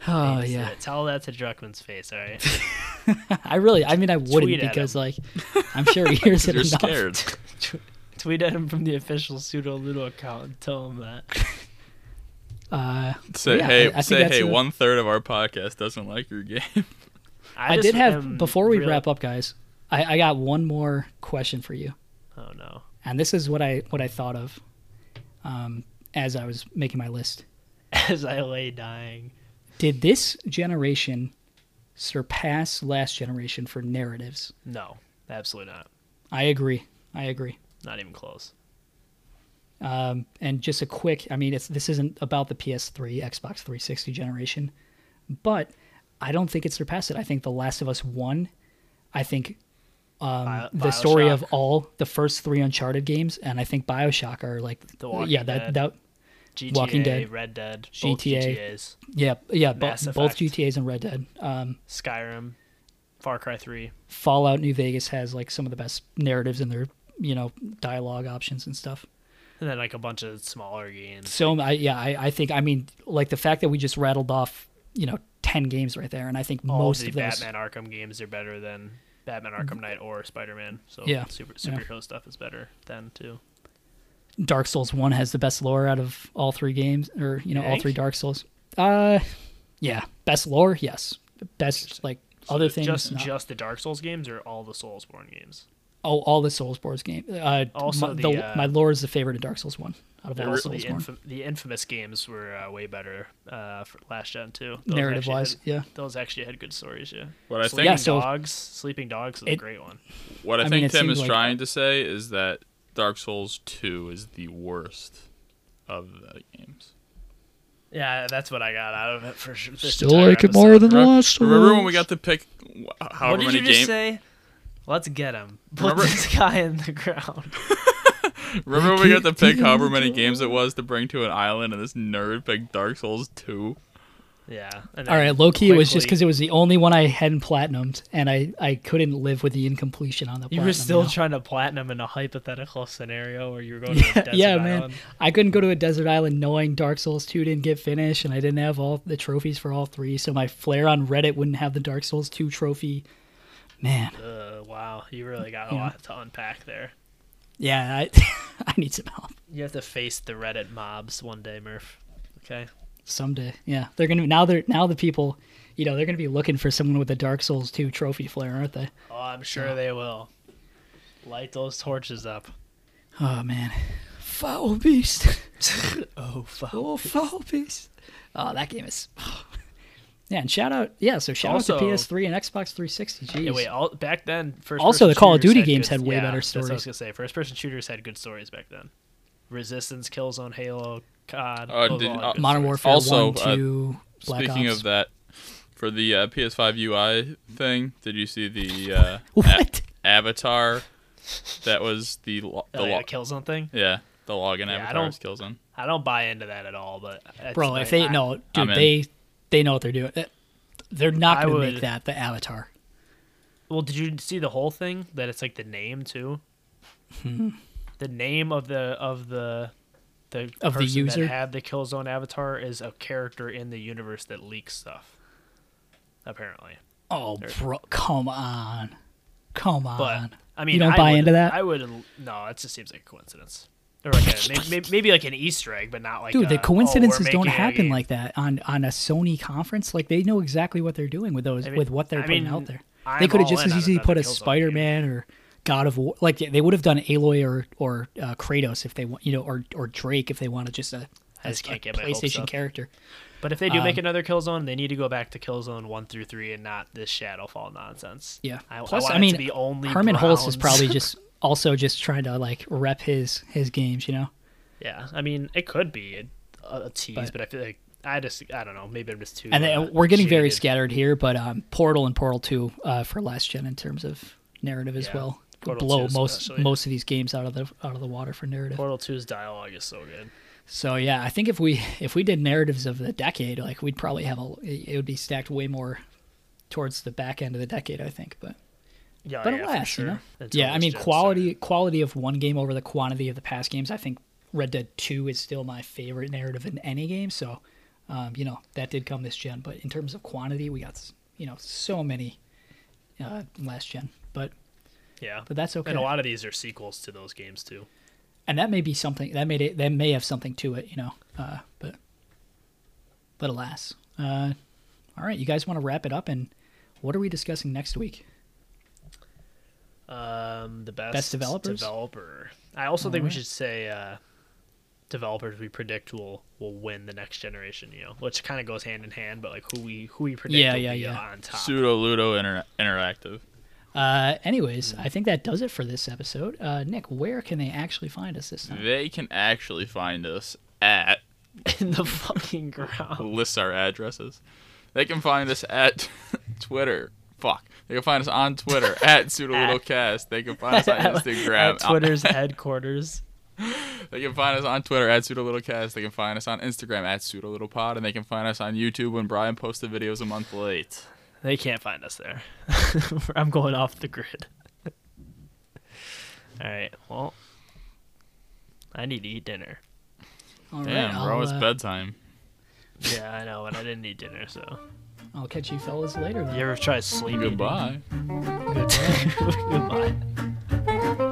Oh Hate yeah. Tell that to Druckmann's face, all right? I really. I mean, I wouldn't Tweet because like I'm sure he hears it You're enough. scared. Tweet at him from the official pseudo Ludo account and tell him that. Uh, Say Yeah, hey, I- I say hey. a- One third of our podcast doesn't like your game. I, just did have before we really- wrap up, guys. I, I got one more question for you, Oh no. and this is what I what I thought of, um, as I was making my list. As I lay dying. Did this generation surpass last generation for narratives? No, absolutely not. I agree. I agree. Not even close. Um, and just a quick, I mean, it's this isn't about the PS3, Xbox 360 generation, but I don't think it surpassed it. I think The Last of Us One, I think um, Bio- the story of all the first three Uncharted games, and I think Bioshock are like, yeah, that that GTA, Walking Dead. Red Dead, GTA. GTAs, yeah yeah both Effect. GTA's and Red Dead. Um, Skyrim, Far Cry 3. Fallout New Vegas has like some of the best narratives in their you know dialogue options and stuff. And then like a bunch of smaller games. So I yeah I, I think I mean like the fact that we just rattled off you know ten games right there, and I think All most the of those Batman Arkham games are better than Batman Arkham Knight or Spider Man. So Yeah, super yeah. superhero stuff is better then too. Dark Souls One has the best lore out of all three games, or you know, all three Dark Souls. Uh, yeah, best lore, yes. Best like other things. Just not- just the Dark Souls games or all the Soulsborne games. oh, all the Soulsborne games. Uh, Also my, the, the, uh, my lore is the favorite of Dark Souls One out of all Also, the, Soulsborne. infam- the infamous games were uh, way better uh, for last gen too. Those Narrative wise, had- yeah. those actually had good stories. Yeah. What I Sleeping think Yeah, so- Dogs, Sleeping Dogs is a great one. what I, I think it Tim is like- trying to say is that Dark Souls 2 is the worst of the games. Yeah, that's what I got out of it for sure. Still entire like it more than the Remember, last remember when we got to pick wh- however What did many you just games? say? Let's get him. Put Remember- this guy in the ground. Remember when we got to pick however many games it was to bring to an island, and this nerd picked Dark Souls 2? Yeah. All right, low key, it was just because it was the only one I hadn't platinumed, and I, I couldn't live with the incompletion on the. you were still know? trying to platinum in a hypothetical scenario where you were going to a Yeah, desert yeah, man. island. I couldn't go to a desert island knowing Dark Souls 2 didn't get finished, and I didn't have all the trophies for all three. So my flair on Reddit wouldn't have the Dark Souls 2 trophy. Man, Uh, wow, you really got a Yeah. lot to unpack there. yeah, I, I need some help You have to face the Reddit mobs one day, Murph. Okay. Someday. Yeah, they're gonna now. They're now the people, you know, they're gonna be looking for someone with a Dark Souls 2 trophy flare, aren't they? Oh, I'm sure they will. Light those torches up. Oh man, foul beast. Oh, fuck. Oh, foul beast. Oh, that game is. Oh. Yeah, and shout out, yeah. So shout out to PS3 and Xbox 360. Uh, jeez. Yeah, wait. All, back then, first Also, the Call of Duty games good- had way yeah, better what I was gonna say. First person shooters had good stories back then. Resistance, Killzone, Halo, COD. Uh, did- uh, Modern. Warfare Also, 1, uh, 2, Black Speaking Ops. of that, for the uh, PS5 UI thing, did you see the uh, what? a- avatar that was the, lo- the Oh, yeah, lo- Killzone thing. yeah the login Yeah, I avatar don't- was Killzone. I don't buy into that at all. But Bro, like- if they I- no, I'm dude, in. they they know what they're doing. Uh, They're not going to make that the avatar. Well, did you see the whole thing? That it's like the name too. The name of the of the the Of the user? that had the Killzone avatar is a character in the universe that leaks stuff. Apparently, Oh, bro, come on, come on. but I mean, you don't I buy would- into that, I would. No, it just seems like a coincidence. Or like a, maybe, maybe like an Easter egg, but not like dude. a, The "Oh, coincidences don't making a happen like that on on a Sony conference. Like they know exactly what they're doing with those I mean- with what they're I putting mean, out there. I'm they could have just as easily put a Spider Man or God of War. Like they would have done Aloy or or uh, Kratos if they want, you know, or or Drake if they wanted just a, a, a get my hopes PlayStation character. But if they do make Um, another Killzone, they need to go back to Killzone one through three and not this Shadowfall nonsense. Yeah. I, Plus, I, I, mean, to be only Hermen Hulst is probably just also just trying to like rep his his games, you know. Yeah, I mean, it could be a, a tease, But- but, I feel like I just I don't know. Maybe I'm just too. And uh, we're getting very scattered here, but um, Portal and Portal Two uh, for last gen in terms of narrative as Yeah, well Portal blow most especially. most of these games out of the out of the water for narrative. Portal 2's dialogue is so good. So yeah, I think if we if we did narratives of the decade, like we'd probably have a it would be stacked way more towards the back end of the decade, I think. But Yeah, but yeah, alas, sure. you know. Yeah, I mean quality started. quality of one game over the quantity of the past games. I think Red Dead Two is still my favorite narrative in any game. So, um, you know that did come this gen, but in terms of quantity, we got you know so many uh, last gen. But Yeah, but that's okay. and a lot of these are sequels to those games too. and that may be something that made it that may have something to it, you know. Uh, but but alas, uh, all right, you guys want to wrap it up and what are we discussing next week? Um, the best, Best developers? Developer. I also think we should say uh, developers we predict will will win the next generation. You know, which kind of goes hand in hand, but like who we who we predict Yeah, will yeah, be yeah. on top. Pseudo Ludo inter- Interactive. Uh, anyways, I think that does it for this episode. Uh, Nick, where can they actually find us this time? They can actually find us at in the fucking ground. lists our addresses. They can find us at Twitter. Fuck. They can find us on Twitter at PseudoLudoCast. They can find us on Instagram. At Twitter's headquarters. They can find us on Twitter at PseudoLudoCast. They can find us on Instagram at PseudoLudoPod. And they can find us on YouTube when Brian posts the videos a month late. They can't find us there. I'm going off the grid. All right. Well, I need to eat dinner. All right, Damn, bro, I'll, it's uh, bedtime. Yeah, I know, but I didn't eat dinner, so I'll catch you fellas later then. You ever try sleeping? Goodbye. Goodbye.